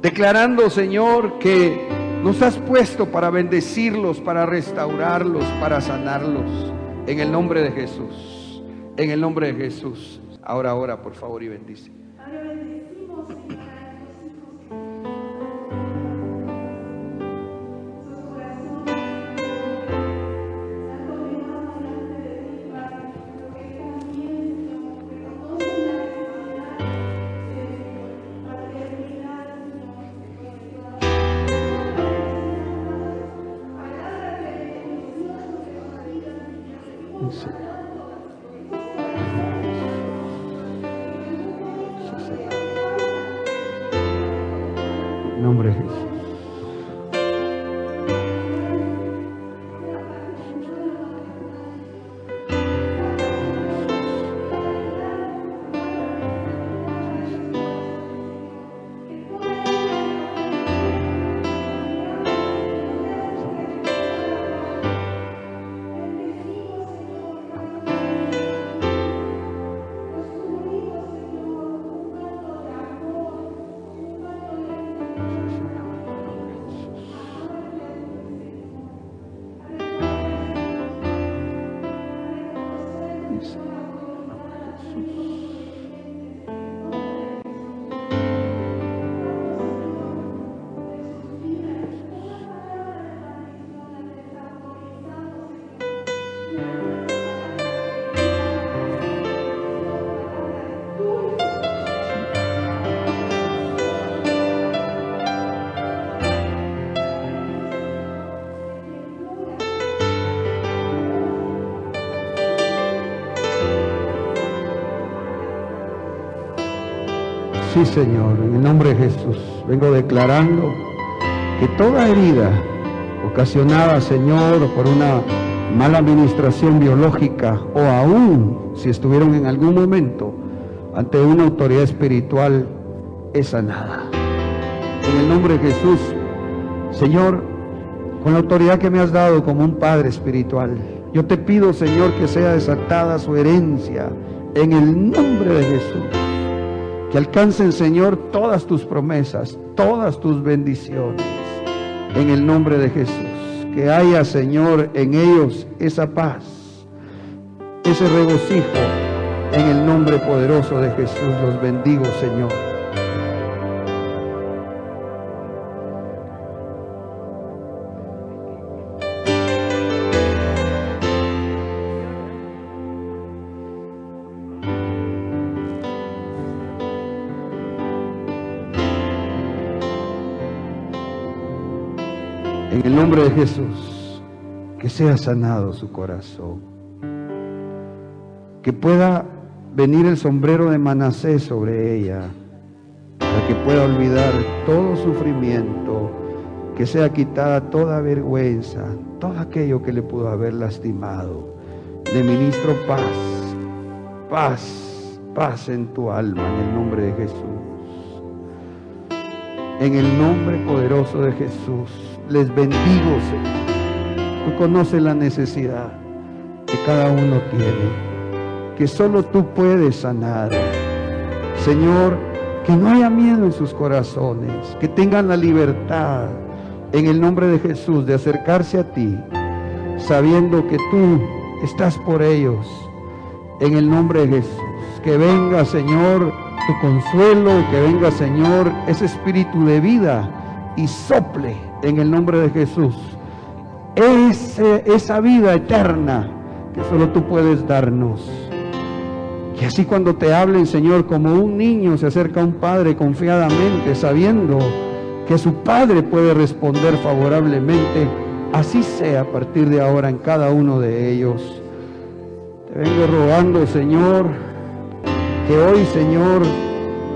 Declarando, Señor, que nos has puesto para bendecirlos, para restaurarlos, para sanarlos. En el nombre de Jesús. En el nombre de Jesús. Ahora, ahora, por favor, y bendice. En Sí, Señor, en el nombre de Jesús, vengo declarando que toda herida ocasionada, Señor, por una mala administración biológica o aún si estuvieron en algún momento ante una autoridad espiritual, es sanada. En el nombre de Jesús, Señor, con la autoridad que me has dado como un Padre espiritual, yo te pido, Señor, que sea desatada su herencia en el nombre de Jesús. Que alcancen, Señor, todas tus promesas, todas tus bendiciones, en el nombre de Jesús. Que haya, Señor, en ellos esa paz, ese regocijo, en el nombre poderoso de Jesús. Los bendigo, Señor. De Jesús, que sea sanado su corazón. Que pueda venir el sombrero de Manasés sobre ella, para que pueda olvidar todo sufrimiento, que sea quitada toda vergüenza, todo aquello que le pudo haber lastimado. Le ministro paz, paz, paz en tu alma, en el nombre de Jesús. En el nombre poderoso de Jesús, les bendigo, Señor. Tú conoces la necesidad que cada uno tiene, que solo tú puedes sanar. Señor, que no haya miedo en sus corazones, que tengan la libertad en el nombre de Jesús de acercarse a ti, sabiendo que tú estás por ellos, en el nombre de Jesús. Que venga, Señor, tu consuelo, que venga, Señor, ese espíritu de vida y sople en el nombre de Jesús ese, esa vida eterna que solo tú puedes darnos. Y así cuando te hablen, Señor, como un niño se acerca a un padre confiadamente, sabiendo que su padre puede responder favorablemente, así sea a partir de ahora en cada uno de ellos. Te vengo rogando, Señor, que hoy, Señor,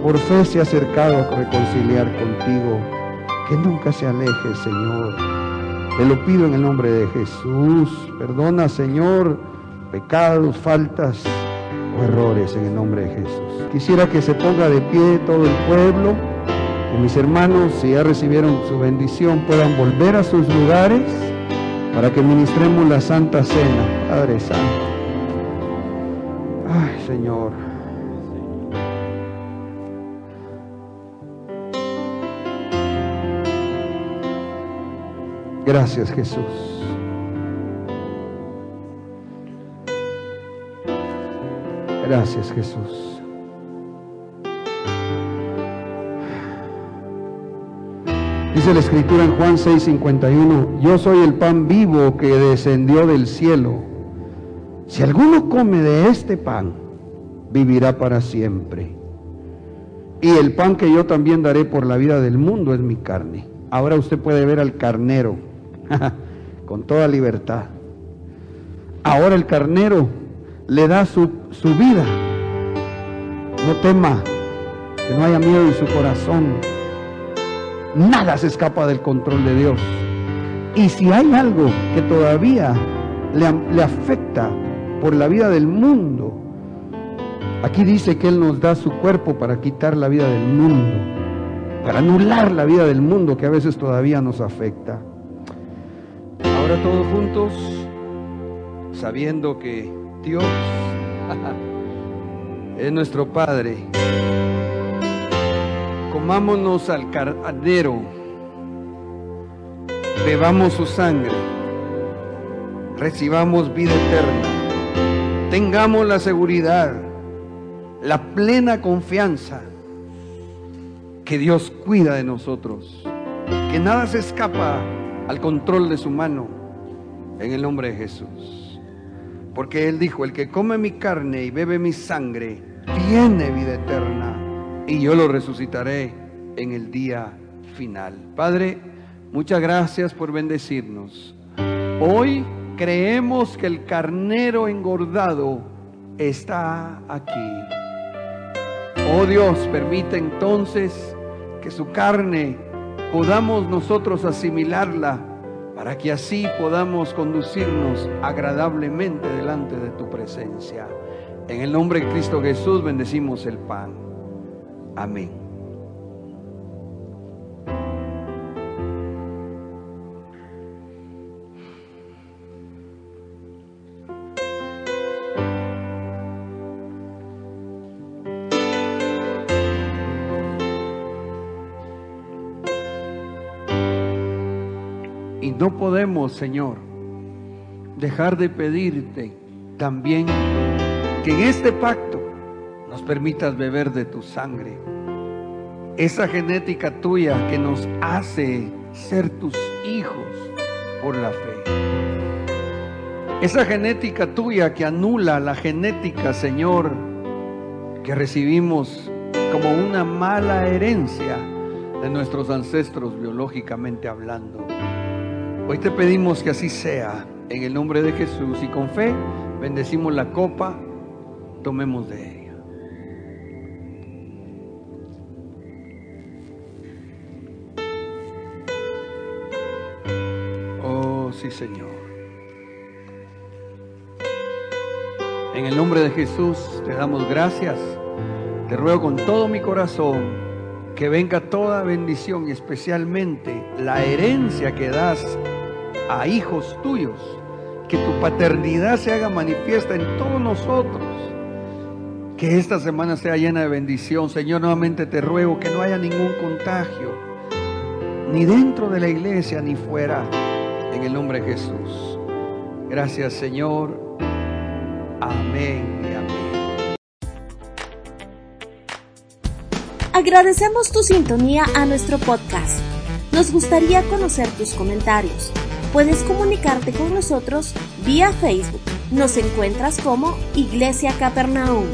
por fe se ha acercado a reconciliar contigo, que nunca se aleje, Señor. Te lo pido en el nombre de Jesús. Perdona, Señor, pecados, faltas o errores en el nombre de Jesús. Quisiera que se ponga de pie todo el pueblo, que mis hermanos, si ya recibieron su bendición, puedan volver a sus lugares para que ministremos la Santa Cena, Padre Santo. Ay, Señor. Gracias, Jesús. Gracias, Jesús. Dice la escritura en Juan 6:51, yo soy el pan vivo que descendió del cielo. Si alguno come de este pan, vivirá para siempre. Y el pan que yo también daré por la vida del mundo es mi carne. Ahora usted puede ver al carnero *laughs* con toda libertad. Ahora el carnero le da su, su vida. No tema, que no haya miedo en su corazón. Nada se escapa del control de Dios. Y si hay algo que todavía le, le afecta por la vida del mundo, aquí dice que Él nos da su cuerpo para quitar la vida del mundo, para anular la vida del mundo que a veces todavía nos afecta. Ahora todos juntos, sabiendo que Dios *laughs* es nuestro Padre, comámonos al carnero, bebamos su sangre, recibamos vida eterna tengamos la seguridad, la plena confianza que Dios cuida de nosotros, que nada se escapa al control de su mano en el nombre de Jesús. Porque Él dijo, el que come mi carne y bebe mi sangre, tiene vida eterna y yo lo resucitaré en el día final. Padre, muchas gracias por bendecirnos. Hoy creemos que el carnero engordado está aquí. Oh Dios, permite entonces que su carne podamos nosotros asimilarla para que así podamos conducirnos agradablemente delante de tu presencia. En el nombre de Cristo Jesús bendecimos el pan. Amén. Podemos, Señor, dejar de pedirte también que en este pacto nos permitas beber de tu sangre. Esa genética tuya que nos hace ser tus hijos por la fe. Esa genética tuya que anula la genética, Señor, que recibimos como una mala herencia de nuestros ancestros biológicamente hablando. Hoy te pedimos que así sea, en el nombre de Jesús, y con fe bendecimos la copa, tomemos de ella. Oh, sí, Señor. En el nombre de Jesús te damos gracias. Te ruego con todo mi corazón que venga toda bendición y especialmente la herencia que das a hijos tuyos, que tu paternidad se haga manifiesta en todos nosotros. Que esta semana sea llena de bendición. Señor, nuevamente te ruego que no haya ningún contagio, ni dentro de la iglesia ni fuera, en el nombre de Jesús. Gracias, Señor. Amén y amén. Agradecemos tu sintonía a nuestro podcast. Nos gustaría conocer tus comentarios. Puedes comunicarte con nosotros vía Facebook. Nos encuentras como Iglesia Capernaum.